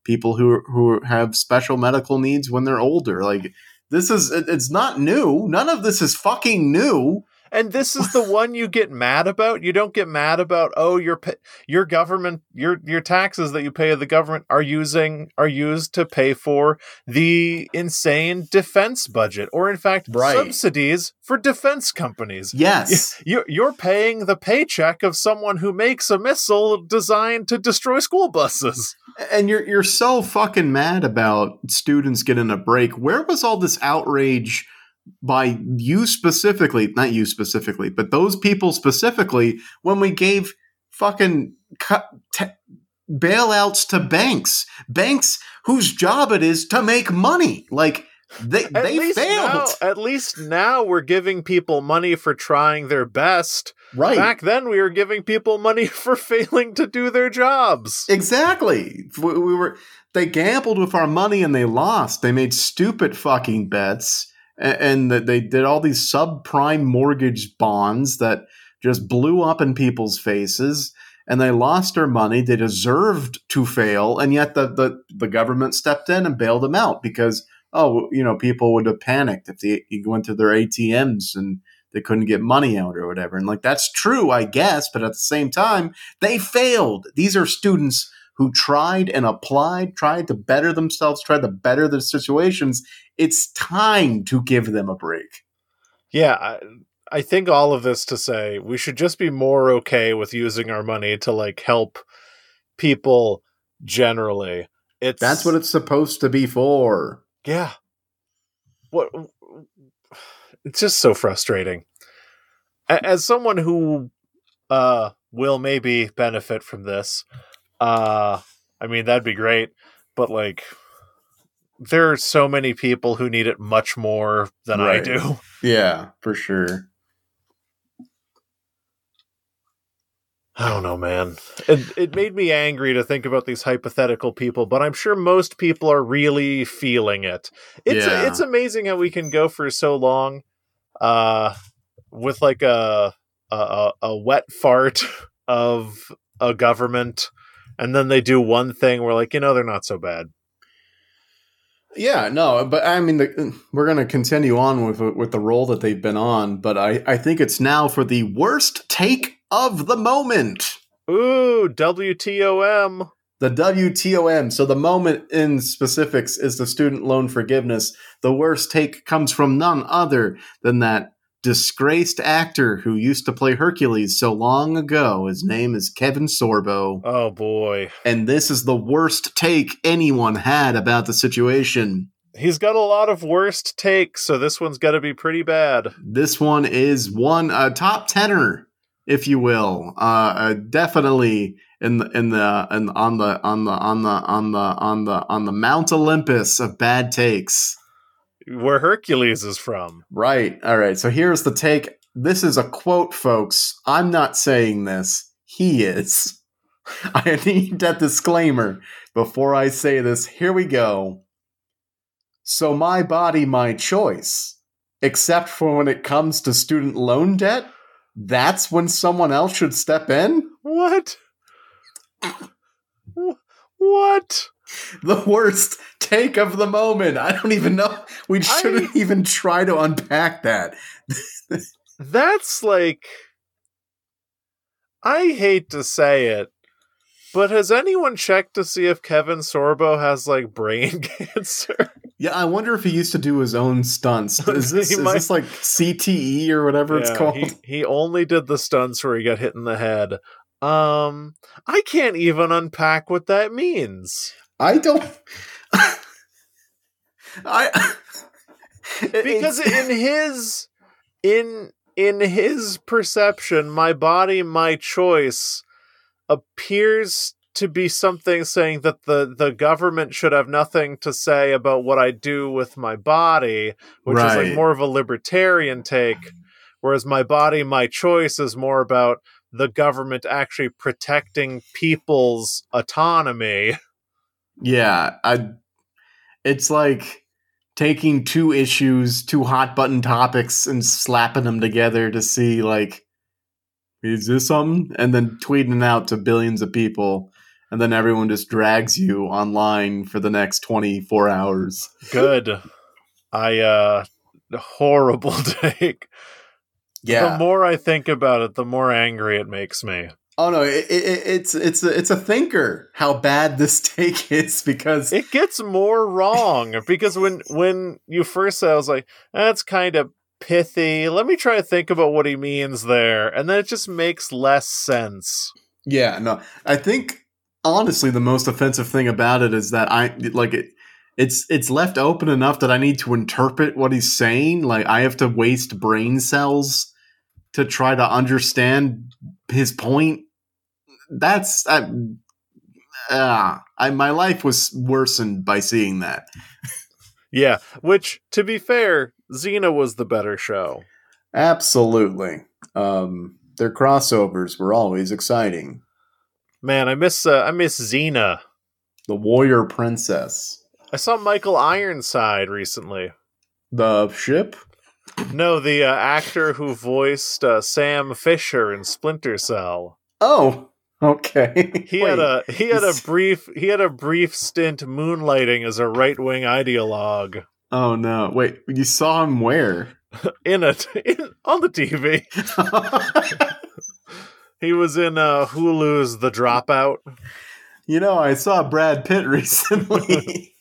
people who who have special medical needs when they're older. Like this is it's not new. None of this is fucking new. And this is the one you get mad about. You don't get mad about oh your your government your your taxes that you pay the government are using are used to pay for the insane defense budget or in fact right. subsidies for defense companies. Yes. <laughs> You, you're paying the paycheck of someone who makes a missile designed to destroy school buses. And you're you're so fucking mad about students getting a break. Where was all this outrage? By you specifically, not you specifically, but those people specifically, when we gave fucking cut, t- bailouts to banks, banks whose job it is to make money. Like they at they failed. Now, at least now we're giving people money for trying their best. Right. Back then we were giving people money <laughs> for failing to do their jobs. Exactly. We, we were they gambled with our money and they lost. They made stupid fucking bets and that they did all these subprime mortgage bonds that just blew up in people's faces and they lost their money. They deserved to fail and yet the, the, the government stepped in and bailed them out because oh you know people would have panicked if they went to their atms and they couldn't get money out or whatever. And like that's true i guess but at the same time they failed. These are students who tried and applied, tried to better themselves, tried to better their situations, it's time to give them a break. Yeah, I, I think all of this to say we should just be more okay with using our money to like help people generally. It's That's what it's supposed to be for. Yeah. What it's just so frustrating. As someone who uh will maybe benefit from this, uh, I mean, that'd be great, but like, there are so many people who need it much more than right. I do. <laughs> Yeah, for sure. I don't know, man. It it made me angry to think about these hypothetical people, but I'm sure most people are really feeling it. It's yeah. it's amazing how we can go for so long, uh, with like a a, a wet fart <laughs> of a government and then they do one thing where like you know they're not so bad yeah no but i mean the, we're going to continue on with with the role that they've been on but i i think it's now for the worst take of the moment ooh wtom the WTOM. So the moment in specifics is the student loan forgiveness. The worst take comes from none other than that disgraced actor who used to play Hercules so long ago. His name is Kevin Sorbo. Oh boy. And this is the worst take anyone had about the situation. He's got a lot of worst takes, so this one's got to be pretty bad. This one is one uh, top tenor, if you will. Uh, uh, definitely in the in the in, on the on the on the on the on the on the Mount Olympus of bad takes. Where Hercules is from. Right. All right. So here's the take. This is a quote, folks. I'm not saying this. He is. <laughs> I need that disclaimer before I say this. Here we go. So, my body, my choice. Except for when it comes to student loan debt? That's when someone else should step in? What? what? <laughs> The worst take of the moment. I don't even know. We shouldn't I... even try to unpack that. <laughs> That's like. I hate to say it, but has anyone checked to see if Kevin Sorbo has like brain <laughs> cancer? Yeah, I wonder if he used to do his own stunts. Is this, is might... this like CTE or whatever yeah, it's called? He, he only did the stunts where he got hit in the head. Um, I can't even unpack what that means. I don't. I <laughs> because in his in in his perception, my body, my choice appears to be something saying that the the government should have nothing to say about what I do with my body, which right. is like more of a libertarian take, whereas my body, my choice is more about the government actually protecting people's autonomy. Yeah, I it's like taking two issues, two hot button topics and slapping them together to see like is this something? And then tweeting it out to billions of people. And then everyone just drags you online for the next 24 hours. <laughs> Good. I, uh, <laughs> horrible <laughs> take. Yeah. The more I think about it, the more angry it makes me. Oh no, it, it, it's it's a, it's a thinker how bad this <laughs> take is because it gets more wrong because when when you first said I was like that's kind of pithy. Let me try to think about what he means there. And then it just makes less sense. Yeah, no. I think honestly the most offensive thing about it is that I like it it's it's left open enough that I need to interpret what he's saying. Like I have to waste brain cells to try to understand his point. That's I, uh, I my life was worsened by seeing that. yeah, which to be fair, Xena was the better show. Absolutely. Um, their crossovers were always exciting. Man, I miss uh, I miss Xena, the warrior princess. I saw Michael Ironside recently. The ship? No, the uh, actor who voiced uh, Sam Fisher in Splinter Cell. Oh, <laughs> okay. He Wait, had a he had a brief he had a brief stint moonlighting as a right wing ideologue. Oh no! Wait, you saw him where? <laughs> in a <laughs> in, on the TV. he was in uh, Hulu's The Dropout. You know, I saw Brad Pitt recently.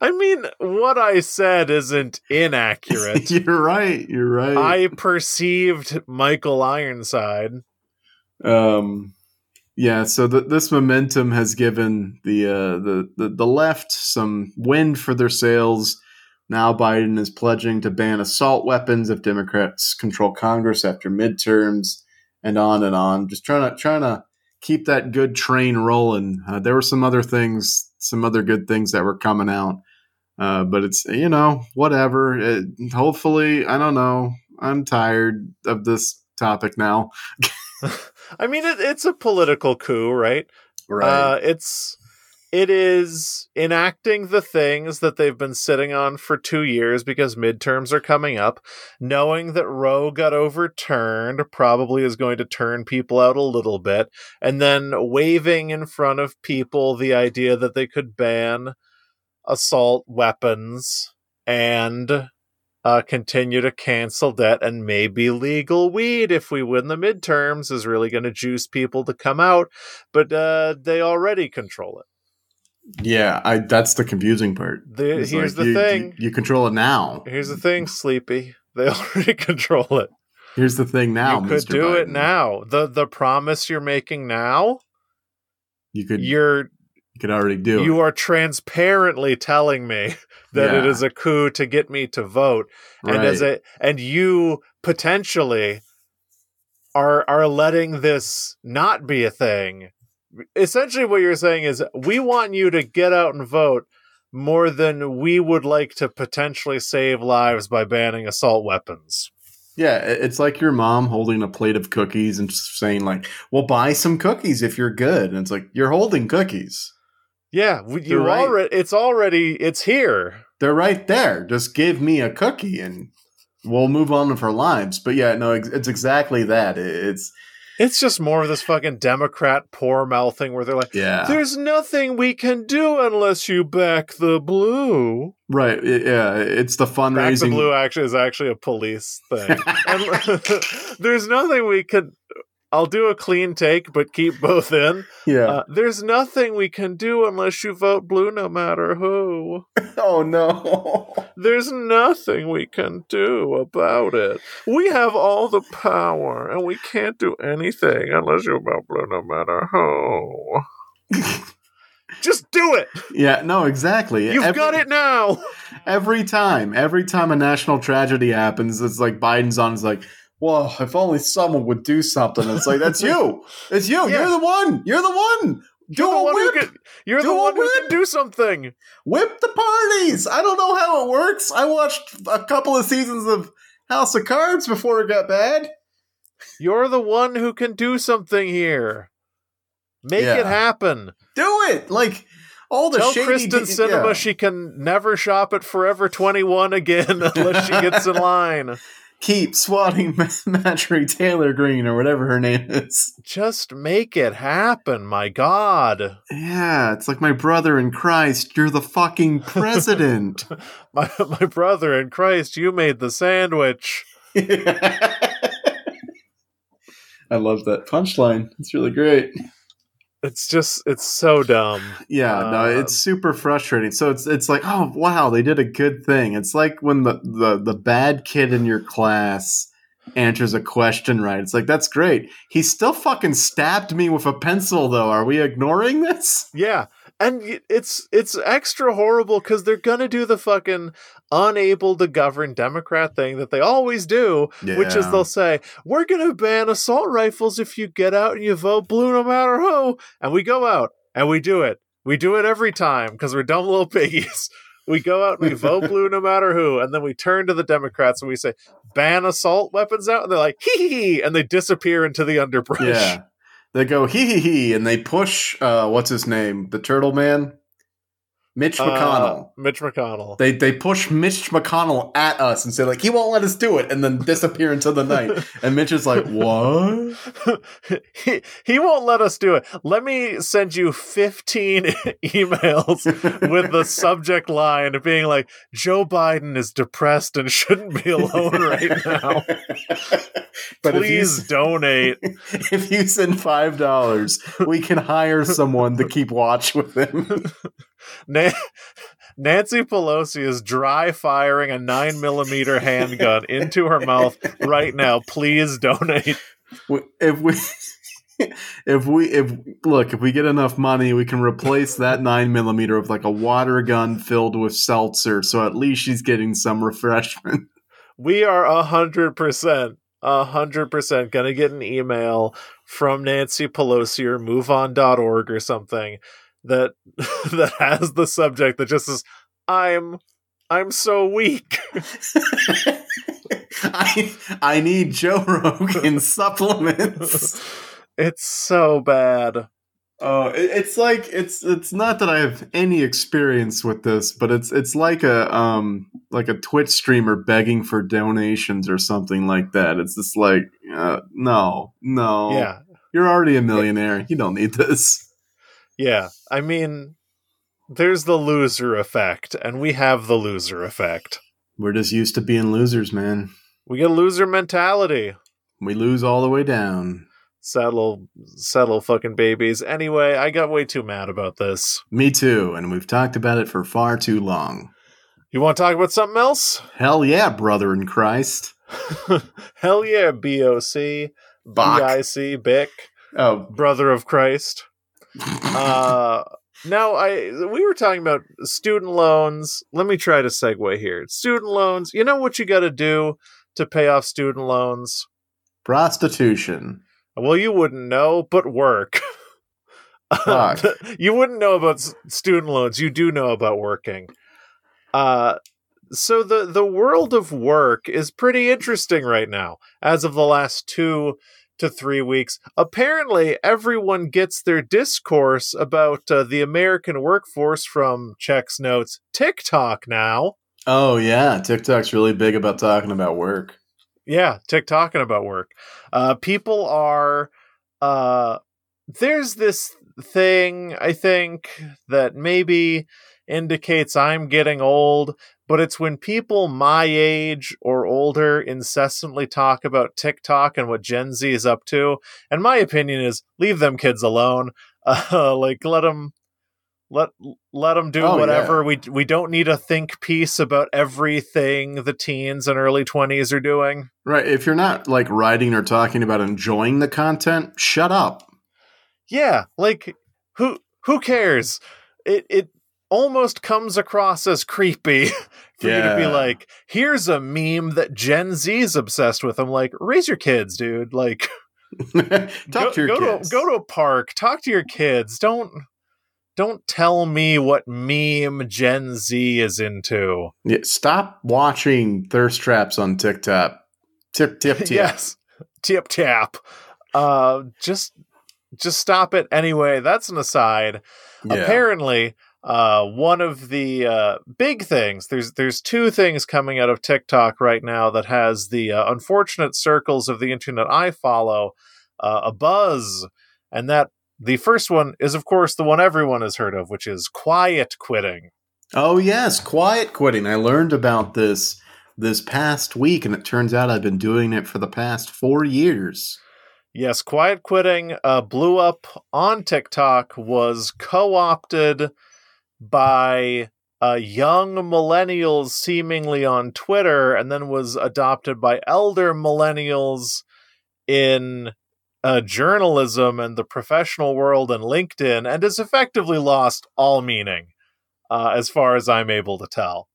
I mean, what I said isn't inaccurate. you're right. You're right. I perceived Michael Ironside. Um, yeah. So the, this momentum has given the, uh, the the the left some wind for their sails now Biden is pledging to ban assault weapons if Democrats control Congress after midterms, and on and on. Just trying to trying to keep that good train rolling. Uh, there were some other things, some other good things that were coming out, uh, but it's you know whatever. It, hopefully, I don't know. I'm tired of this topic now. <laughs> I mean, it, it's a political coup, right? Right. Uh, it's it is enacting the things that they've been sitting on for two years because midterms are coming up. Knowing that Roe got overturned probably is going to turn people out a little bit. And then waving in front of people the idea that they could ban assault weapons and uh, continue to cancel debt and maybe legal weed if we win the midterms is really going to juice people to come out. But uh, they already control it. Yeah, I that's the confusing part. The, here's like, the you, thing. You, you, control it now. Here's the thing, Sleepy. They <laughs> already control it. Here's the thing now. You could Mr. do Biden. it now. The the promise you're making now. You could you're You could already do you it. are transparently telling me that it Yeah. is a coup to get me to vote and as Right. a and you potentially are are letting this not be a thing essentially what you're saying is we want you to get out and vote more than we would like to potentially save lives by banning assault weapons Yeah, it's like your mom holding a plate of cookies and just saying like, "Well, buy some cookies if you're good." And it's like you're holding cookies. Yeah you right. already it's already it's here They're right there. Just give me a cookie and we'll move on with our lives. But yeah, no, it's exactly that. It's it's just more of this fucking democrat poor mouthing where they're like yeah, There's nothing we can do unless you back the blue. right. yeah, it's the fundraising. Back the blue actually is actually a police thing. <laughs> <laughs> there's nothing we can. I'll do a clean take, but keep both in. yeah. Uh, there's nothing we can do unless you vote blue, no matter who. <laughs> oh no. <laughs> There's nothing we can do about it. We have all the power, and we can't do anything unless you vote blue, no matter who. <laughs> Just do it. yeah. No. Exactly. You've Every- got it now. Every time, every time a national tragedy happens, it's like Biden's on. It's like, well, if only someone would do something. It's like that's you. It's you. <laughs> Yeah. You're the one. You're the one. Do You're the a one who whip. can, you're Do the one who can do something. whip the parties. I don't know how it works. I watched a couple of seasons of House of Cards before it got bad. You're the one who can do something here. Make Yeah. it happen. Do it. Like all the Tell shady Kristen d- Sinema yeah. she can never shop at Forever 21 again <laughs> unless she gets in line. Keep swatting <laughs> Marjorie Taylor Greene or whatever her name is. Just make it happen, my god. Yeah, it's like my brother in Christ. You're the fucking <laughs> president. <laughs> My my brother in Christ, you made the sandwich. I love that punchline. It's really great. It's just it's so dumb. Yeah, no, Um, it's super frustrating. So it's it's like, oh wow, they did a good thing. It's like when the the the bad kid in your class answers a question right. It's like that's great. He still fucking stabbed me with a pencil though. Are we ignoring this? Yeah. And it's it's extra horrible because they're gonna do the fucking unable to govern Democrat thing that they always do, which is they'll say, We're gonna ban assault rifles if you get out and you vote blue no matter who. And we go out and we do it. We do it every time because we're dumb little <laughs> piggies. We go out and we vote blue no matter who, and then we turn to the Democrats and we say, ban assault weapons out, and they're like, hee hee hee, and they disappear into the underbrush. Yeah. They go hee hee hee and they push uh what's his name? The turtle man? Mitch Uh, McConnell. Mitch McConnell. They they push Mitch McConnell at us and say like he won't let us do it and then disappear into the night. <laughs> And Mitch is like, "What?" <laughs> he, he won't let us do it. Let me send you 15 <laughs> emails with the subject line being like, Joe Biden is depressed and shouldn't be alone right now. but Please you, donate. if you send five dollars, we can hire someone to keep watch with him. Na- <laughs> Nancy Pelosi is dry firing a nine millimeter handgun into her mouth right now. Please donate. if we <laughs> if we if look if we get enough money we can replace that nine millimeter with like a water gun filled with seltzer so at least she's getting some refreshment <laughs> We are a hundred percent, a hundred percent gonna get an email from Nancy Pelosi or MoveOn.org or something that <laughs> that has the subject that just says, "I'm, I'm so weak." <laughs> i i need joe <laughs> rogan supplements It's so bad. Oh, it- it's like it's it's not that I have any experience with this, but it's it's like a um like a Twitch streamer begging for donations or something like that. It's just like uh, no, no, Yeah, you're already a millionaire. You don't need this. Yeah. I mean, there's the loser effect, and we have the loser effect. We're just used to being losers, man. We get loser mentality. We lose all the way down. Settle, settle, fucking babies. Anyway, I got way too mad about this. Me too, and we've talked about it for far too long. You want to talk about something else? Hell yeah, brother in Christ. <laughs> Hell yeah, BOC. BIC, Bic, Oh, Brother of Christ. Uh, now I we were talking about student loans. Let me try to segue here. Student loans. You know what you got to do to pay off student loans? Prostitution. Well, you wouldn't know, but work. <laughs> You wouldn't know about student loans. You do know about working. Uh, so the the world of work is pretty interesting right now. As of the last two to three weeks, apparently everyone gets their discourse about uh, the American workforce from checks notes TikTok now. Oh yeah, TikTok's really big about talking about work. Yeah, TikToking about work. Uh, people are. Uh, there's this thing I think that maybe indicates I'm getting old, but it's when people my age or older incessantly talk about TikTok and what Gen Z is up to. And my opinion is leave them kids alone. <laughs> Uh, like let them let let them do Oh, whatever. We we don't need a think piece about everything the teens and early 20s are doing. Right. If you're not like writing or talking about enjoying the content, shut up. Yeah, like who who cares? It it almost comes across as creepy <laughs> for you to be like, here's a meme that Gen Z's obsessed with. I'm like, raise your kids, dude. Like <laughs> Talk go, to your go kids. to go to a park, talk to your kids. Don't don't tell me what meme Gen Z is into. Yeah, stop watching thirst traps on TikTok. Tip tip <laughs> tip. yes. Tip tap. Uh just just stop it anyway. That's an aside. Yeah. apparently uh, one of the uh, big things there's there's two things coming out of TikTok right now that has the uh, unfortunate circles of the internet I follow uh, a buzz and that the first one is of course the one everyone has heard of which is quiet quitting Oh yes, quiet quitting. I learned about this this past week, and it turns out I've been doing it for the past four years. yes quiet quitting uh, blew up on TikTok was co-opted by uh, young millennials seemingly on Twitter and then was adopted by elder millennials in uh, journalism and the professional world and LinkedIn and has effectively lost all meaning, uh, as far as I'm able to tell.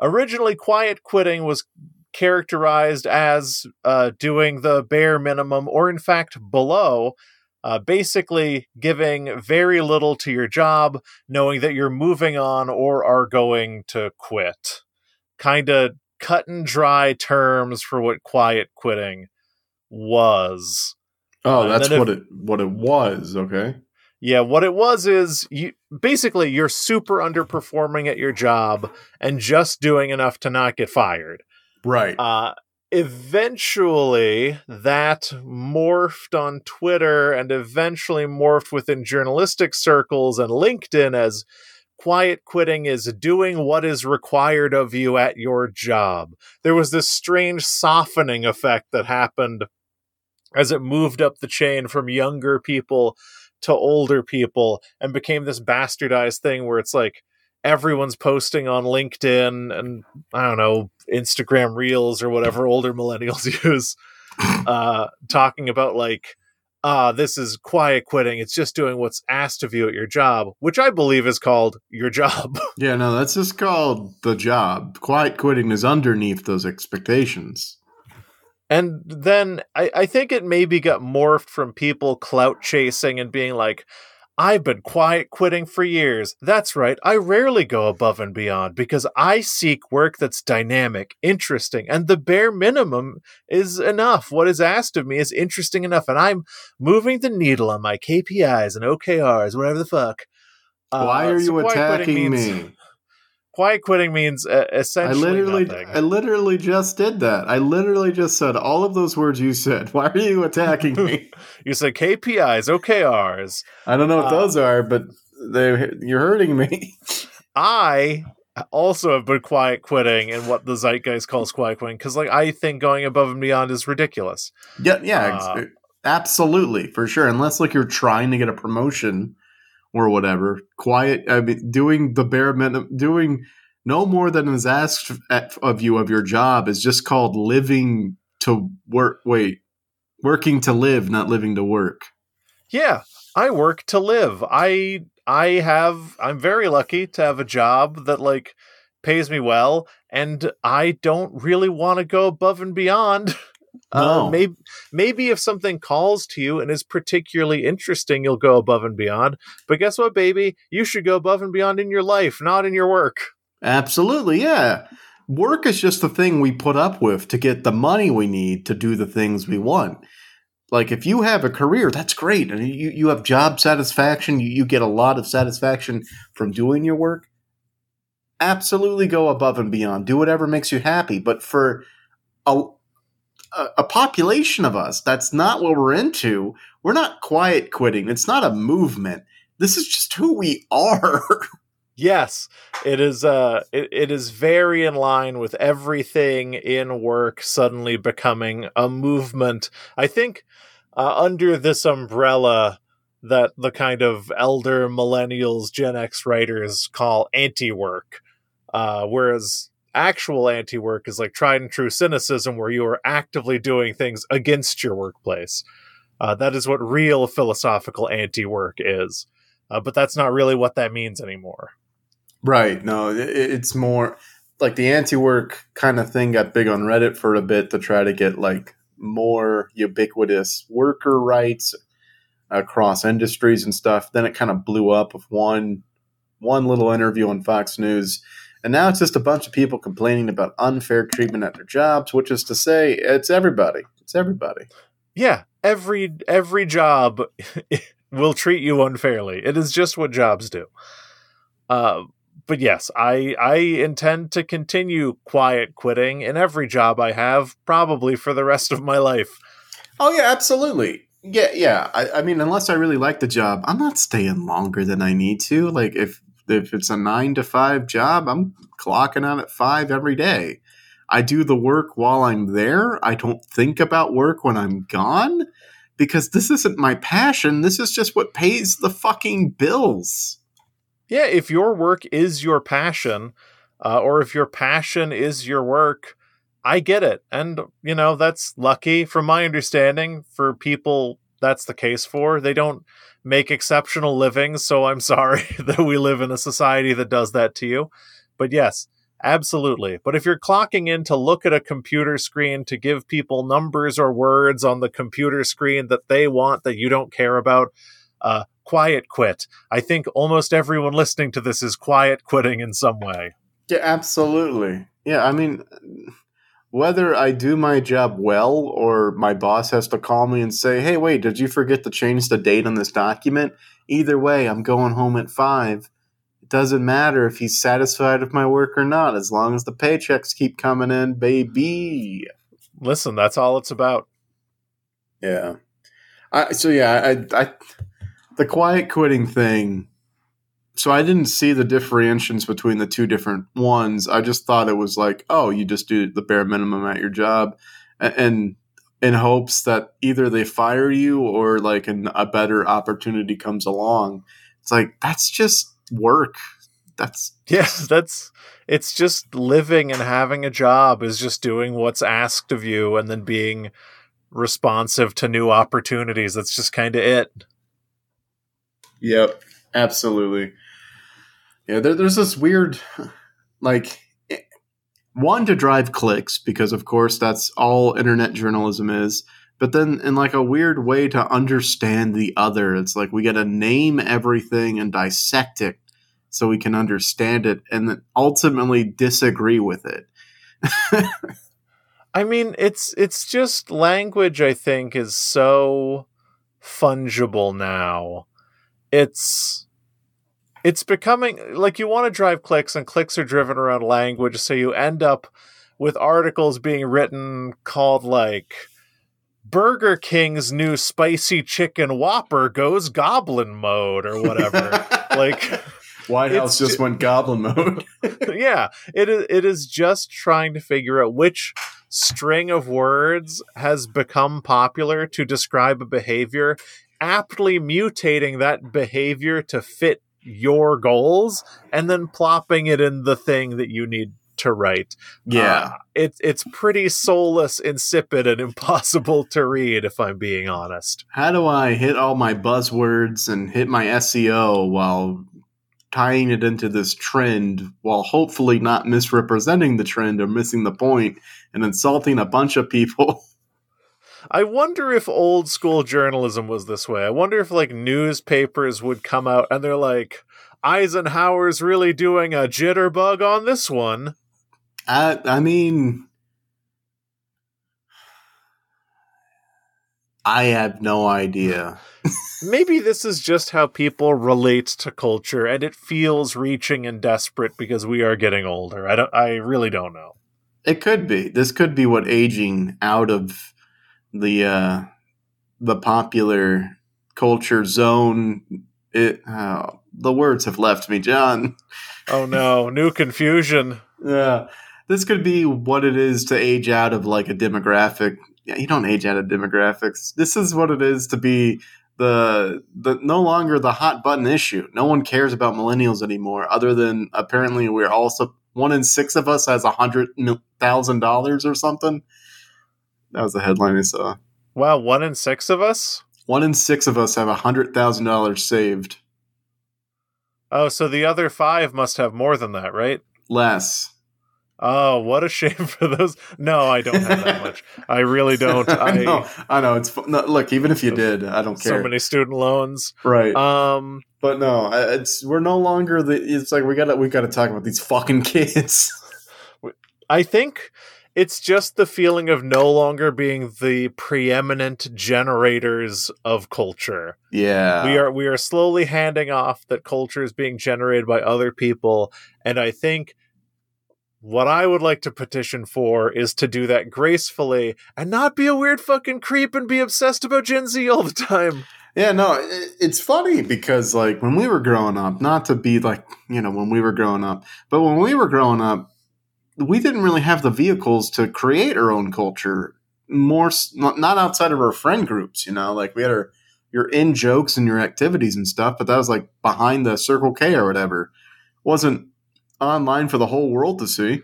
Originally, quiet quitting was characterized as uh, doing the bare minimum, or in fact, below. Uh, basically, giving very little to your job, knowing that you're moving on or are going to quit. Kind of cut and dry terms for what quiet quitting was. Oh, And that's if- what it what it was. Okay. Yeah, what it was is you basically you're super underperforming at your job and just doing enough to not get fired. Right. Uh eventually that morphed on Twitter and eventually morphed within journalistic circles and LinkedIn as quiet quitting is doing what is required of you at your job. There was this strange softening effect that happened as it moved up the chain from younger people to older people and became this bastardized thing where it's like everyone's posting on LinkedIn and I don't know Instagram Reels or whatever older millennials <laughs> use, uh, talking about like, ah, this is quiet quitting. It's just doing what's asked of you at your job, which I believe is called your job. <laughs> yeah. No, that's just called the job. Quiet quitting is underneath those expectations. And then I, I think it maybe got morphed from people clout chasing and being like, I've been quiet quitting for years. That's right. I rarely go above and beyond because I seek work that's dynamic, interesting, and the bare minimum is enough. What is asked of me is interesting enough, and I'm moving the needle on my KPIs and OKRs, whatever the fuck. Uh, Why are you attacking me? Quiet quitting means uh, I essentially literally, nothing. I literally just did that. I literally just said all of those words you said. <laughs> Why are you attacking me? <laughs> you said KPIs, OKRs. I don't know what Uh, those are, but they you're hurting me. <laughs> I also have been quiet quitting and what the zeitgeist calls quiet quitting because like I think going above and beyond is ridiculous. Yeah, yeah, Uh, absolutely, for sure. Unless like you're trying to get a promotion or whatever. Quiet. I mean, doing the bare minimum, doing no more than is asked of you of your job is just called living to work. Wait, working to live, not living to work. Yeah, I work to live. I I have I'm very lucky to have a job that like pays me well and I don't really want to go above and beyond. <laughs> No. Uh, maybe maybe if something calls to you and is particularly interesting, you'll go above and beyond. But guess what, baby? You should go above and beyond in your life, not in your work. Absolutely, yeah. Work is just the thing we put up with to get the money we need to do the things we want. Like if you have a career, that's great, and you, you have job satisfaction. You, you get a lot of satisfaction from doing your work. Absolutely, go above and beyond. Do whatever makes you happy. But for a a, a population of us, that's not what we're into. We're not quiet quitting. It's not a movement. This is just who we are. <laughs> Yes, it is. Uh, it, it is very in line with everything in work suddenly becoming a movement. I think uh, under this umbrella that the kind of elder millennials, Gen X writers call anti-work, uh, whereas actual anti-work is like tried and true cynicism, where you are actively doing things against your workplace. Uh, that is what real philosophical anti-work is. Uh, but that's not really what that means anymore. Right. No, it, it's more like the anti-work kind of thing got big on Reddit for a bit to try to get like more ubiquitous worker rights across industries and stuff. Then it kind of blew up with one one little interview on Fox News. And now it's just a bunch of people complaining about unfair treatment at their jobs, which is to say it's everybody. It's everybody. Yeah, every every job <laughs> will treat you unfairly. It is just what jobs do. Uh, but yes, I I intend to continue quiet quitting in every job I have, probably for the rest of my life. Oh yeah, absolutely. Yeah, yeah. I, I mean, unless I really like the job, I'm not staying longer than I need to. Like if if it's a nine to five job, I'm clocking out at five every day. I do the work while I'm there. I don't think about work when I'm gone because this isn't my passion. This is just what pays the fucking bills. Yeah, if your work is your passion, uh, or if your passion is your work, I get it. And, you know, that's lucky from my understanding for people that's the case for. They don't make exceptional livings, so I'm <laughs> sorry that we live in a society that does that to you. But yes, absolutely. But if you're clocking in to look at a computer screen to give people numbers or words on the computer screen that they want that you don't care about, uh, quiet quit. I think almost everyone listening to this is quiet quitting in some way. Yeah, absolutely. Yeah, I mean, whether I do my job well or my boss has to call me and say, hey, wait, did you forget to change the date on this document? Either way, I'm going home at five. It doesn't matter if he's satisfied with my work or not, as long as the paychecks keep coming in, baby. Listen, that's all it's about. Yeah. I, so yeah, I, I the quiet quitting thing. So I didn't see the differentiations between the two different ones. I just thought it was like, oh, you just do the bare minimum at your job, and in hopes that either they fire you or like an, a better opportunity comes along. It's like that's just work. That's <laughs> yeah, that's it's just living and having a job is just doing what's asked of you and then being responsive to new opportunities. That's just kind of it. Yep, absolutely. Yeah, there, there's this weird, <sighs> like, one to drive clicks because, of course, that's all internet journalism is. But then, in like a weird way to understand the other, it's like we got to name everything and dissect it so we can understand it, and then ultimately disagree with it. <laughs> I mean, it's it's just language. I think is so fungible now it's it's becoming like you want to drive clicks and clicks are driven around language so you end up with articles being written called like Burger King's new spicy chicken whopper goes goblin mode or whatever. <laughs> like White House just, went goblin mode. <laughs> <laughs> yeah, it is it is just trying to figure out which string of words has become popular to describe a behavior aptly mutating that behavior to fit your goals and then plopping it in the thing that you need to write. Yeah. Uh, it, it's pretty soulless, insipid, and <laughs> impossible to read, if I'm being honest. How do I hit all my buzzwords and hit my SEO while tying it into this trend while hopefully not misrepresenting the trend or missing the point and insulting a bunch of people? <laughs> I wonder if old school journalism was this way. I wonder if like newspapers would come out and they're like, Eisenhower's really doing a jitterbug on this one. I, I mean, I have no idea. <laughs> Maybe this is just how people relate to culture and it feels reaching and desperate because we are getting older. I don't I really don't know. It could be. This could be what aging out of the uh the popular culture zone it oh, the words have left me, John. <laughs> Oh no, new confusion. Yeah. This could be what it is to age out of like a demographic. Yeah, you don't age out of demographics. This is what it is to be the the no longer the hot button issue. No one cares about millennials anymore, other than apparently we're also one in six of us has a hundred thousand dollars or something. That was the headline I saw. Wow, one in six of us. One in six of us have a hundred thousand dollars saved. Oh, so the other five must have more than that, right? Less. Oh, what a shame <laughs> for those. No, I don't have that much. I really <laughs> don't. I, know. I know. It's no, look. Even if you did, I don't care. So many student loans, right? Um, but no, it's we're no longer the. It's like we got to we got to talk about these fucking <laughs> kids. I think it's just the feeling of no longer being the preeminent generators of culture. Yeah. We are we are slowly handing off that culture is being generated by other people and I think what I would like to petition for is to do that gracefully and not be a weird fucking creep and be obsessed about Gen Z all the time. Yeah, no, it's funny because like when we were growing up, not to be like, you know, when we were growing up, but when we were growing up, we didn't really have the vehicles to create our own culture more not outside of our friend groups you know? Like we had our your in jokes and your activities and stuff but that was like behind the circle k or whatever. Wasn't online for the whole world to see.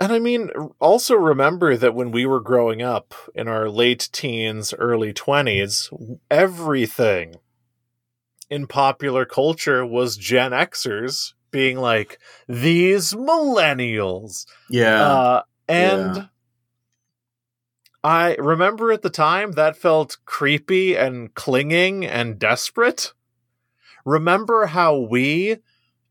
And i mean also remember that when we were growing up in our late teens early 20s everything in popular culture was gen xers being like these millennials. Yeah. Uh, and yeah. I remember at the time that felt creepy and clinging and desperate. Remember how we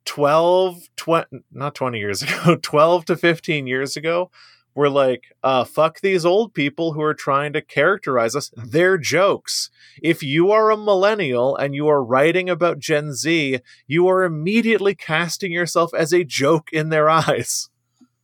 12 20 not 20 years <laughs> ago 12 to 15 years ago we're like, uh, fuck these old people who are trying to characterize us. They're jokes. If you are a millennial and you are writing about Gen Z, you are immediately casting yourself as a joke in their eyes.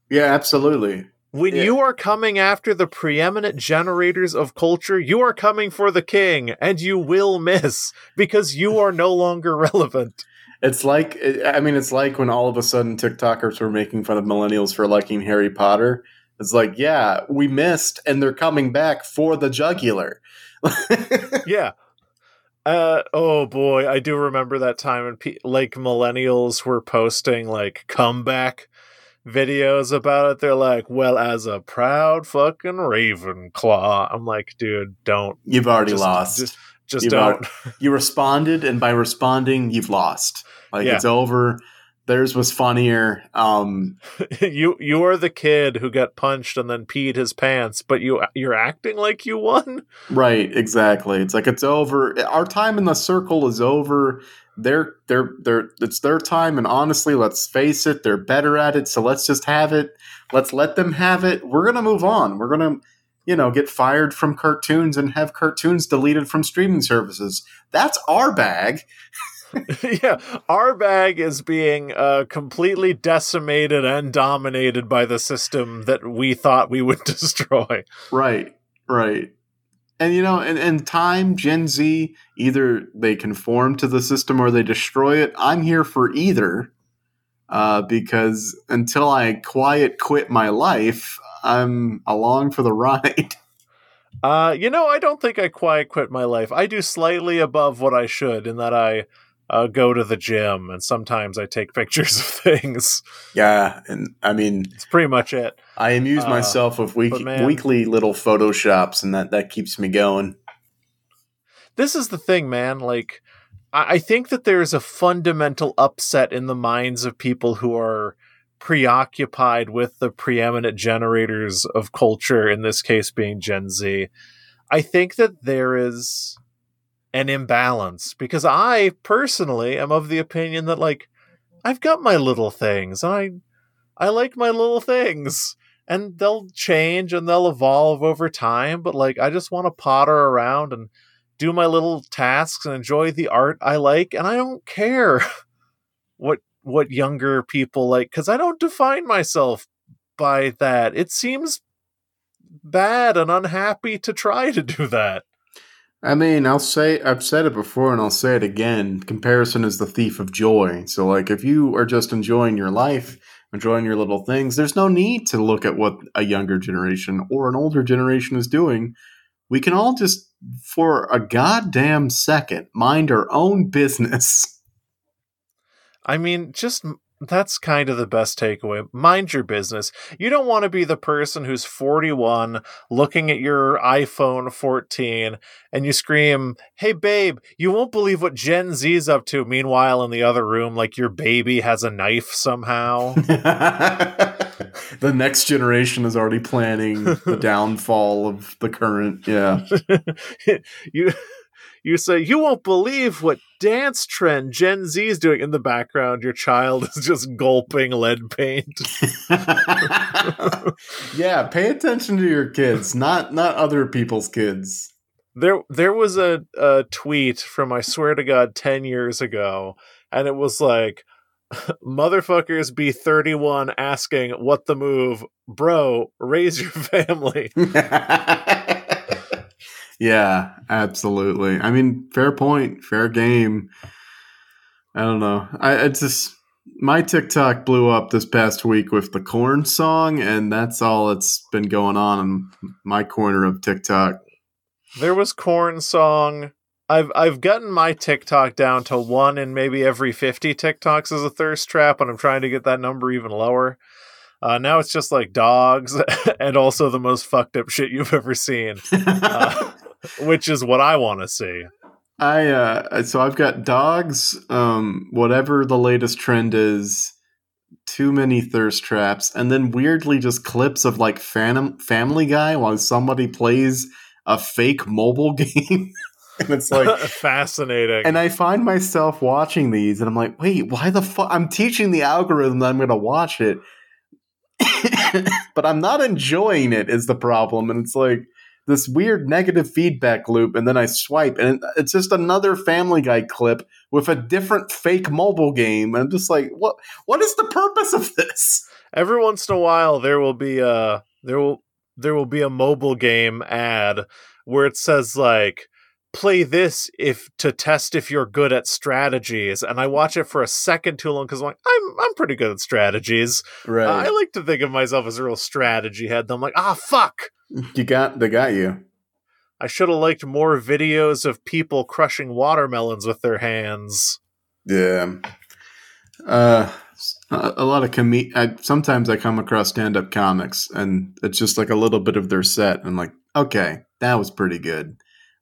Yeah, absolutely. When yeah. you are coming after the preeminent generators of culture, you are coming for the king, and you will miss because you are no longer relevant. It's like, I mean, it's like when all of a sudden TikTokers were making fun of millennials for liking Harry Potter it's like, yeah, we missed, and they're coming back for the jugular. <laughs> yeah. Uh, oh boy, I do remember that time when pe- like millennials were posting like comeback videos about it. They're like, "Well, as a proud fucking Ravenclaw," I'm like, dude, don't. You've already just, lost. Just, just don't. Already, <laughs> you responded, and by responding, you've lost. Like yeah. it's over. Theirs was funnier. Um, <laughs> you you are the kid who got punched and then peed his pants, but you you're acting like you won. Right, exactly. It's like it's over. Our time in the circle is over. They're they're they're it's their time, and honestly, let's face it, they're better at it. So let's just have it. Let's let them have it. We're gonna move on. We're gonna you know get fired from cartoons and have cartoons deleted from streaming services. That's our bag. <laughs> <laughs> yeah, our bag is being uh, completely decimated and dominated by the system that we thought we would <laughs> destroy. Right, right. And you know, in, in time, Gen Z either they conform to the system or they destroy it. I'm here for either, uh, because until I quiet quit my life, I'm along for the <laughs> ride. Uh, you know, I don't think I quiet quit my life. I do slightly above what I should in that I uh, go to the gym, and sometimes I take <laughs> pictures of things. Yeah, and I mean, It's pretty much it. I amuse Uh, myself with week- man- weekly little photoshops, and that that keeps me going. This is the thing, man. Like, I, I think that there's a fundamental upset in the minds of people who are preoccupied with the preeminent generators of culture, in this case being Gen Z. I think that there is an imbalance because I personally am of the opinion that, like, I've got my little things. I I like my little things. And they'll change and they'll evolve over time but like I just want to potter around and do my little tasks and enjoy the art I like and I don't care <laughs> what what younger people like cuz I don't define myself by that. It seems bad and unhappy to try to do that I mean, I'll say I've said it before, and I'll say it again. Comparison is the thief of joy. So, like, if you are just enjoying your life, enjoying your little things, there's no need to look at what a younger generation or an older generation is doing. We can all just, for a goddamn second, mind our own business. I mean, just that's kind of the best takeaway. Mind your business. You don't want to be the person who's 41 looking at your iPhone 14 and you scream, Hey, babe, you won't believe what Gen Z's up to. Meanwhile, in the other room, like your baby has a knife somehow. <laughs> <laughs> the next generation is already planning the <laughs> downfall of the current. Yeah. you. You say you won't believe what dance trend Gen Z is doing in the background. Your child <laughs> is just gulping lead paint. <laughs> <laughs> yeah, pay attention to your kids, not not other people's kids. There, there was a, a tweet from I swear to God ten years ago, and it was like, "Motherfuckers be thirty one asking what the move, bro. Raise your family." Yeah, absolutely. I mean, fair point, fair game. I don't know. I it's just my TikTok blew up this past week with the corn song, and that's all that's been going on in my corner of TikTok. There was corn song. I've I've gotten my TikTok down to one in maybe every fifty TikToks as a thirst trap, and I'm trying to get that number even lower. Uh, now it's just like dogs, <laughs> and also the most fucked up shit you've ever seen, <laughs> uh, which is what I want to see. I uh so I've got dogs, um, whatever the latest trend is, too many thirst traps, and then weirdly just clips of like Phantom Family Guy while somebody plays a fake mobile <laughs> game. and it's like <laughs> fascinating. and I find myself watching these and I'm like, wait, why the fuck I'm teaching the algorithm that I'm gonna watch it. <coughs> but I'm not enjoying it is the problem. And it's like this weird negative feedback loop, and then I swipe, and it's just another Family Guy clip with a different fake mobile game. And I'm just like, what? What is the purpose of this? Every once in a while, there will be a there will there will be a mobile game ad where it says like play this if to test if you're good at strategies and i watch it for a second too long because i'm like i'm i'm pretty good at strategies Right? Uh, i like to think of myself as a real strategy head though i'm like ah fuck you got they got you. i should have liked more videos of people crushing watermelons with their hands Yeah. Uh, a, lot of com. I, sometimes I come across stand-up comics, and it's just like a little bit of their set. And I'm like, okay, that was pretty good.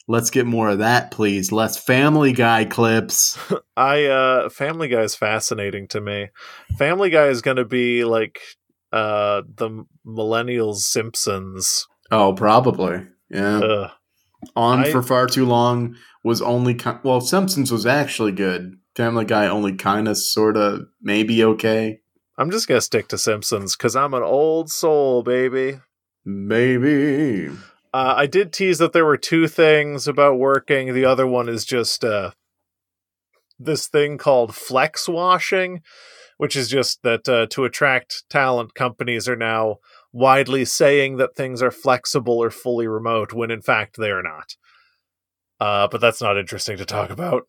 Let's get more of that, please. Less Family Guy clips. <laughs> I uh Family Guy is fascinating to me. Family Guy is going to be like uh the millennials Simpsons. Oh, probably. Yeah. Ugh. On I- for far too long was only ki- well, Simpsons was actually good. Family Guy only kind of, sort of, maybe okay. I'm just going to stick to Simpsons cuz I'm an old soul, baby. Maybe. Uh, I did tease that there were two things about working. The other one is just uh, this thing called flex washing, which is just that uh, to attract talent, companies are now widely saying that things are flexible or fully remote when in fact they are not. Uh, but that's not interesting to talk about.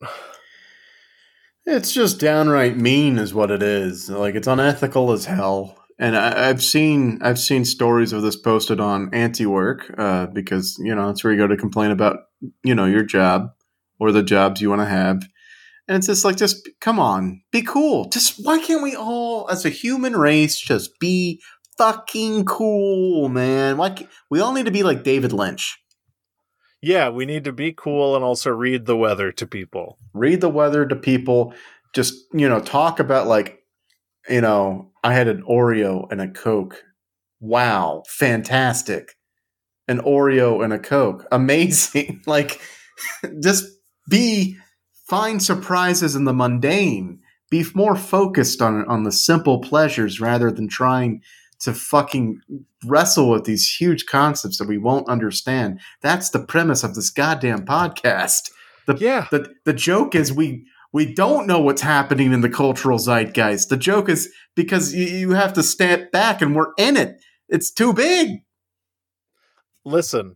It's just downright mean, is what it is. Like it's unethical as hell. And I, I've seen I've seen stories of this posted on Anti-Work uh, because you know it's where you go to complain about you know your job or the jobs you want to have. And it's just like, just come on, be cool. Just why can't we all, as a human race, just be fucking cool, man? Why can't, we all need to be like David Lynch. Yeah, we need to be cool and also read the weather to people. Read the weather to people. Just you know, talk about like, you know, I had an Oreo and a Coke. Wow, fantastic! An Oreo and a Coke, <laughs> amazing. <laughs> like, <laughs> just be find surprises in the mundane. Be more focused on on the simple pleasures rather than trying to fucking wrestle with these huge concepts that we won't understand. That's the premise of this goddamn podcast. The, yeah. The the joke is we we don't know what's happening in the cultural zeitgeist. The joke is because you, you have to step back and we're in it. It's too big. Listen,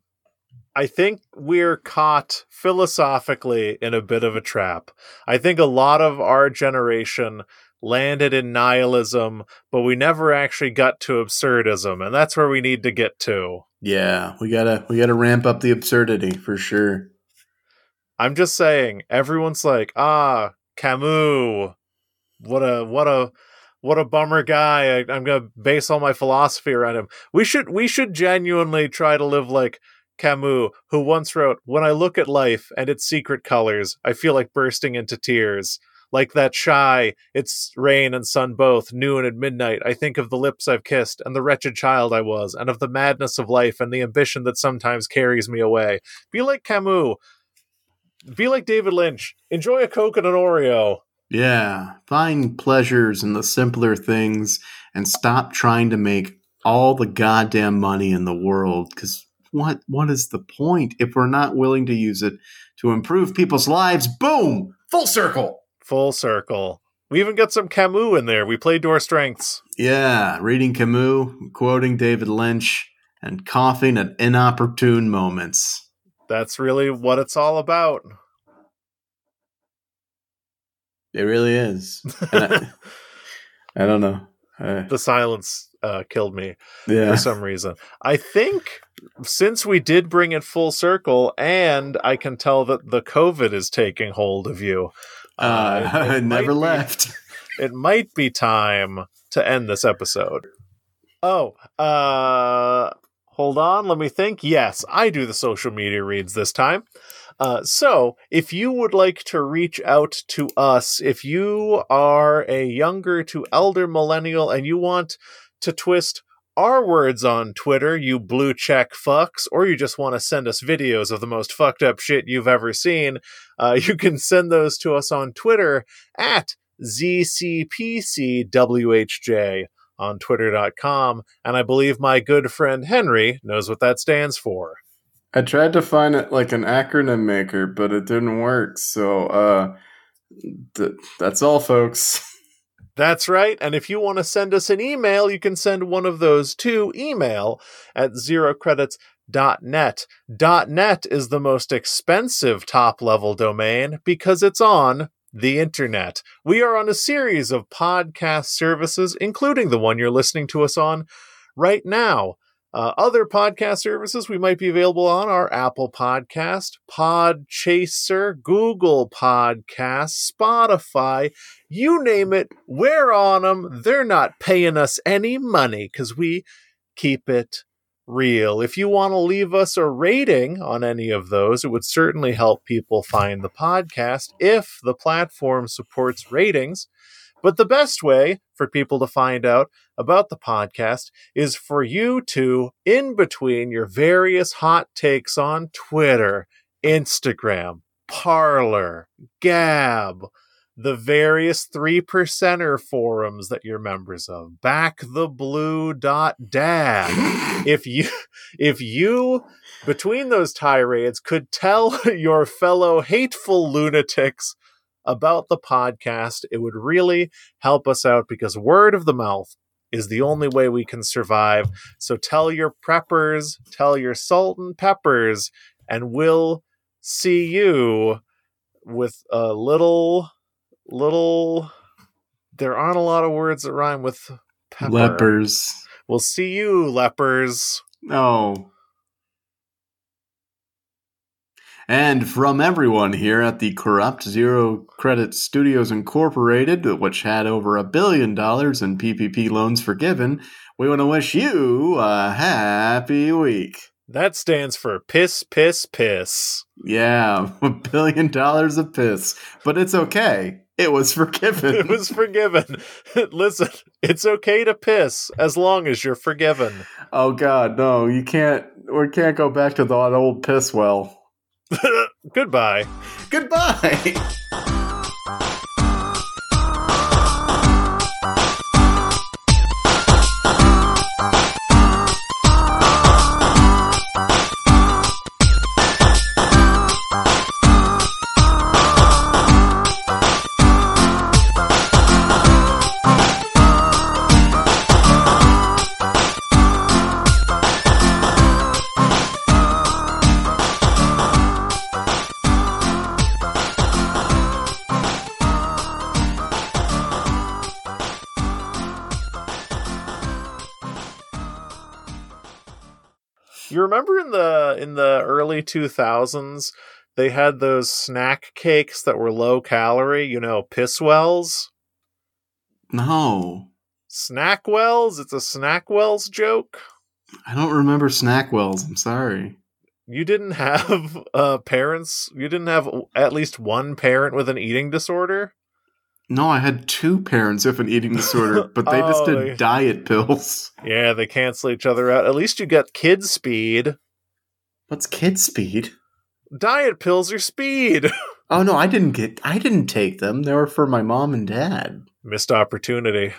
I think we're caught philosophically in a bit of a trap. I think a lot of our generation landed in nihilism, but we never actually got to absurdism, and that's where we need to get to. Yeah, we gotta we gotta ramp up the absurdity for sure. I'm just saying, everyone's like, ah, Camus, what a what a what a bummer guy. I, I'm gonna base all my philosophy around him. We should we should genuinely try to live like Camus, who once wrote, When I look at life and its secret colors, I feel like bursting into tears. Like that shy, it's rain and sun both, noon and midnight. I think of the lips I've kissed and the wretched child I was, and of the madness of life and the ambition that sometimes carries me away. Be like Camus. Be like David Lynch. Enjoy a Coke and an Oreo. Yeah. Find pleasures in the simpler things and stop trying to make all the goddamn money in the world because what what is the point if we're not willing to use it to improve people's lives? Boom! Full circle. Full circle. We even got some Camus in there. We played to our strengths. Yeah, reading Camus, quoting David Lynch, and coughing at inopportune moments. That's really what it's all about. It really is. I, <laughs> I, don't know. I, the silence uh, killed me yeah. for some reason. I think since we did bring it full circle, and I can tell that the COVID is taking hold of you, uh, uh <laughs> never left. Be, <laughs> it might be time to end this episode. Oh, uh, hold on. Let me think. Yes, I do the social media reads this time. Uh, so, if you would like to reach out to us, if you are a younger to elder millennial and you want to twist our words on Twitter, you blue check fucks, or you just want to send us videos of the most fucked up shit you've ever seen, uh, <laughs> you can send those to us on Twitter at ZCPCWHJ on twitter.com. And I believe my good friend Henry knows what that stands for. I tried to find it like an acronym maker, but it didn't work. So uh, th- that's all, folks. <laughs> That's right. And if you want to send us an email, you can send one of those to email at zerocredits.net. .net is the most expensive top level domain because it's on the internet. We are on a series of podcast services, including the one you're listening to us on right now. Uh, other podcast services we might be available on are Apple Podcast, Podchaser, Google Podcast, Spotify, you name it. We're on them. They're not paying us any money because we keep it real. If you want to leave us a rating on any of those, it would certainly help people find the podcast if the platform supports ratings. But the best way for people to find out about the podcast is for you to, in between your various hot takes on Twitter, Instagram, Parler, Gab, the various three percenter forums that you're members of back the backtheblue.dad <laughs> if you if you between those tirades could tell <laughs> your fellow hateful lunatics about the podcast, it would really help us out because word of the mouth is the only way we can survive. So tell your preppers, tell your salt and peppers, and we'll see you with a little, little. There aren't a lot of words that rhyme with pepper. Lepers. We'll see you, lepers. Oh. And from everyone here at the Corrupt Zero Credit Studios Incorporated, which had over a billion dollars in PPP loans forgiven, we want to wish you a happy week. That stands for piss, piss, piss. Yeah, <laughs> a billion dollars of piss. But it's okay. It was forgiven. <laughs> It was forgiven. <laughs> Listen, it's okay to piss as long as you're forgiven. oh God, no! You can't. We can't go back to that old piss well. <laughs> Goodbye. Goodbye. In the early 2000s they had those snack cakes that were low calorie, you know, piss wells? No, Snack wells? It's a snack wells joke. I don't remember Snackwells. I'm sorry. You didn't have <laughs> uh parents, you didn't have at least one parent with an eating disorder? No, I had two parents with an eating disorder, <laughs> but they just Oh, did they- diet pills. Yeah, they cancel each other out. At least you got kid speed. What's kid speed? Diet pills are speed. <laughs> Oh no, I didn't get. I didn't take them. They were for my mom and dad. Missed opportunity.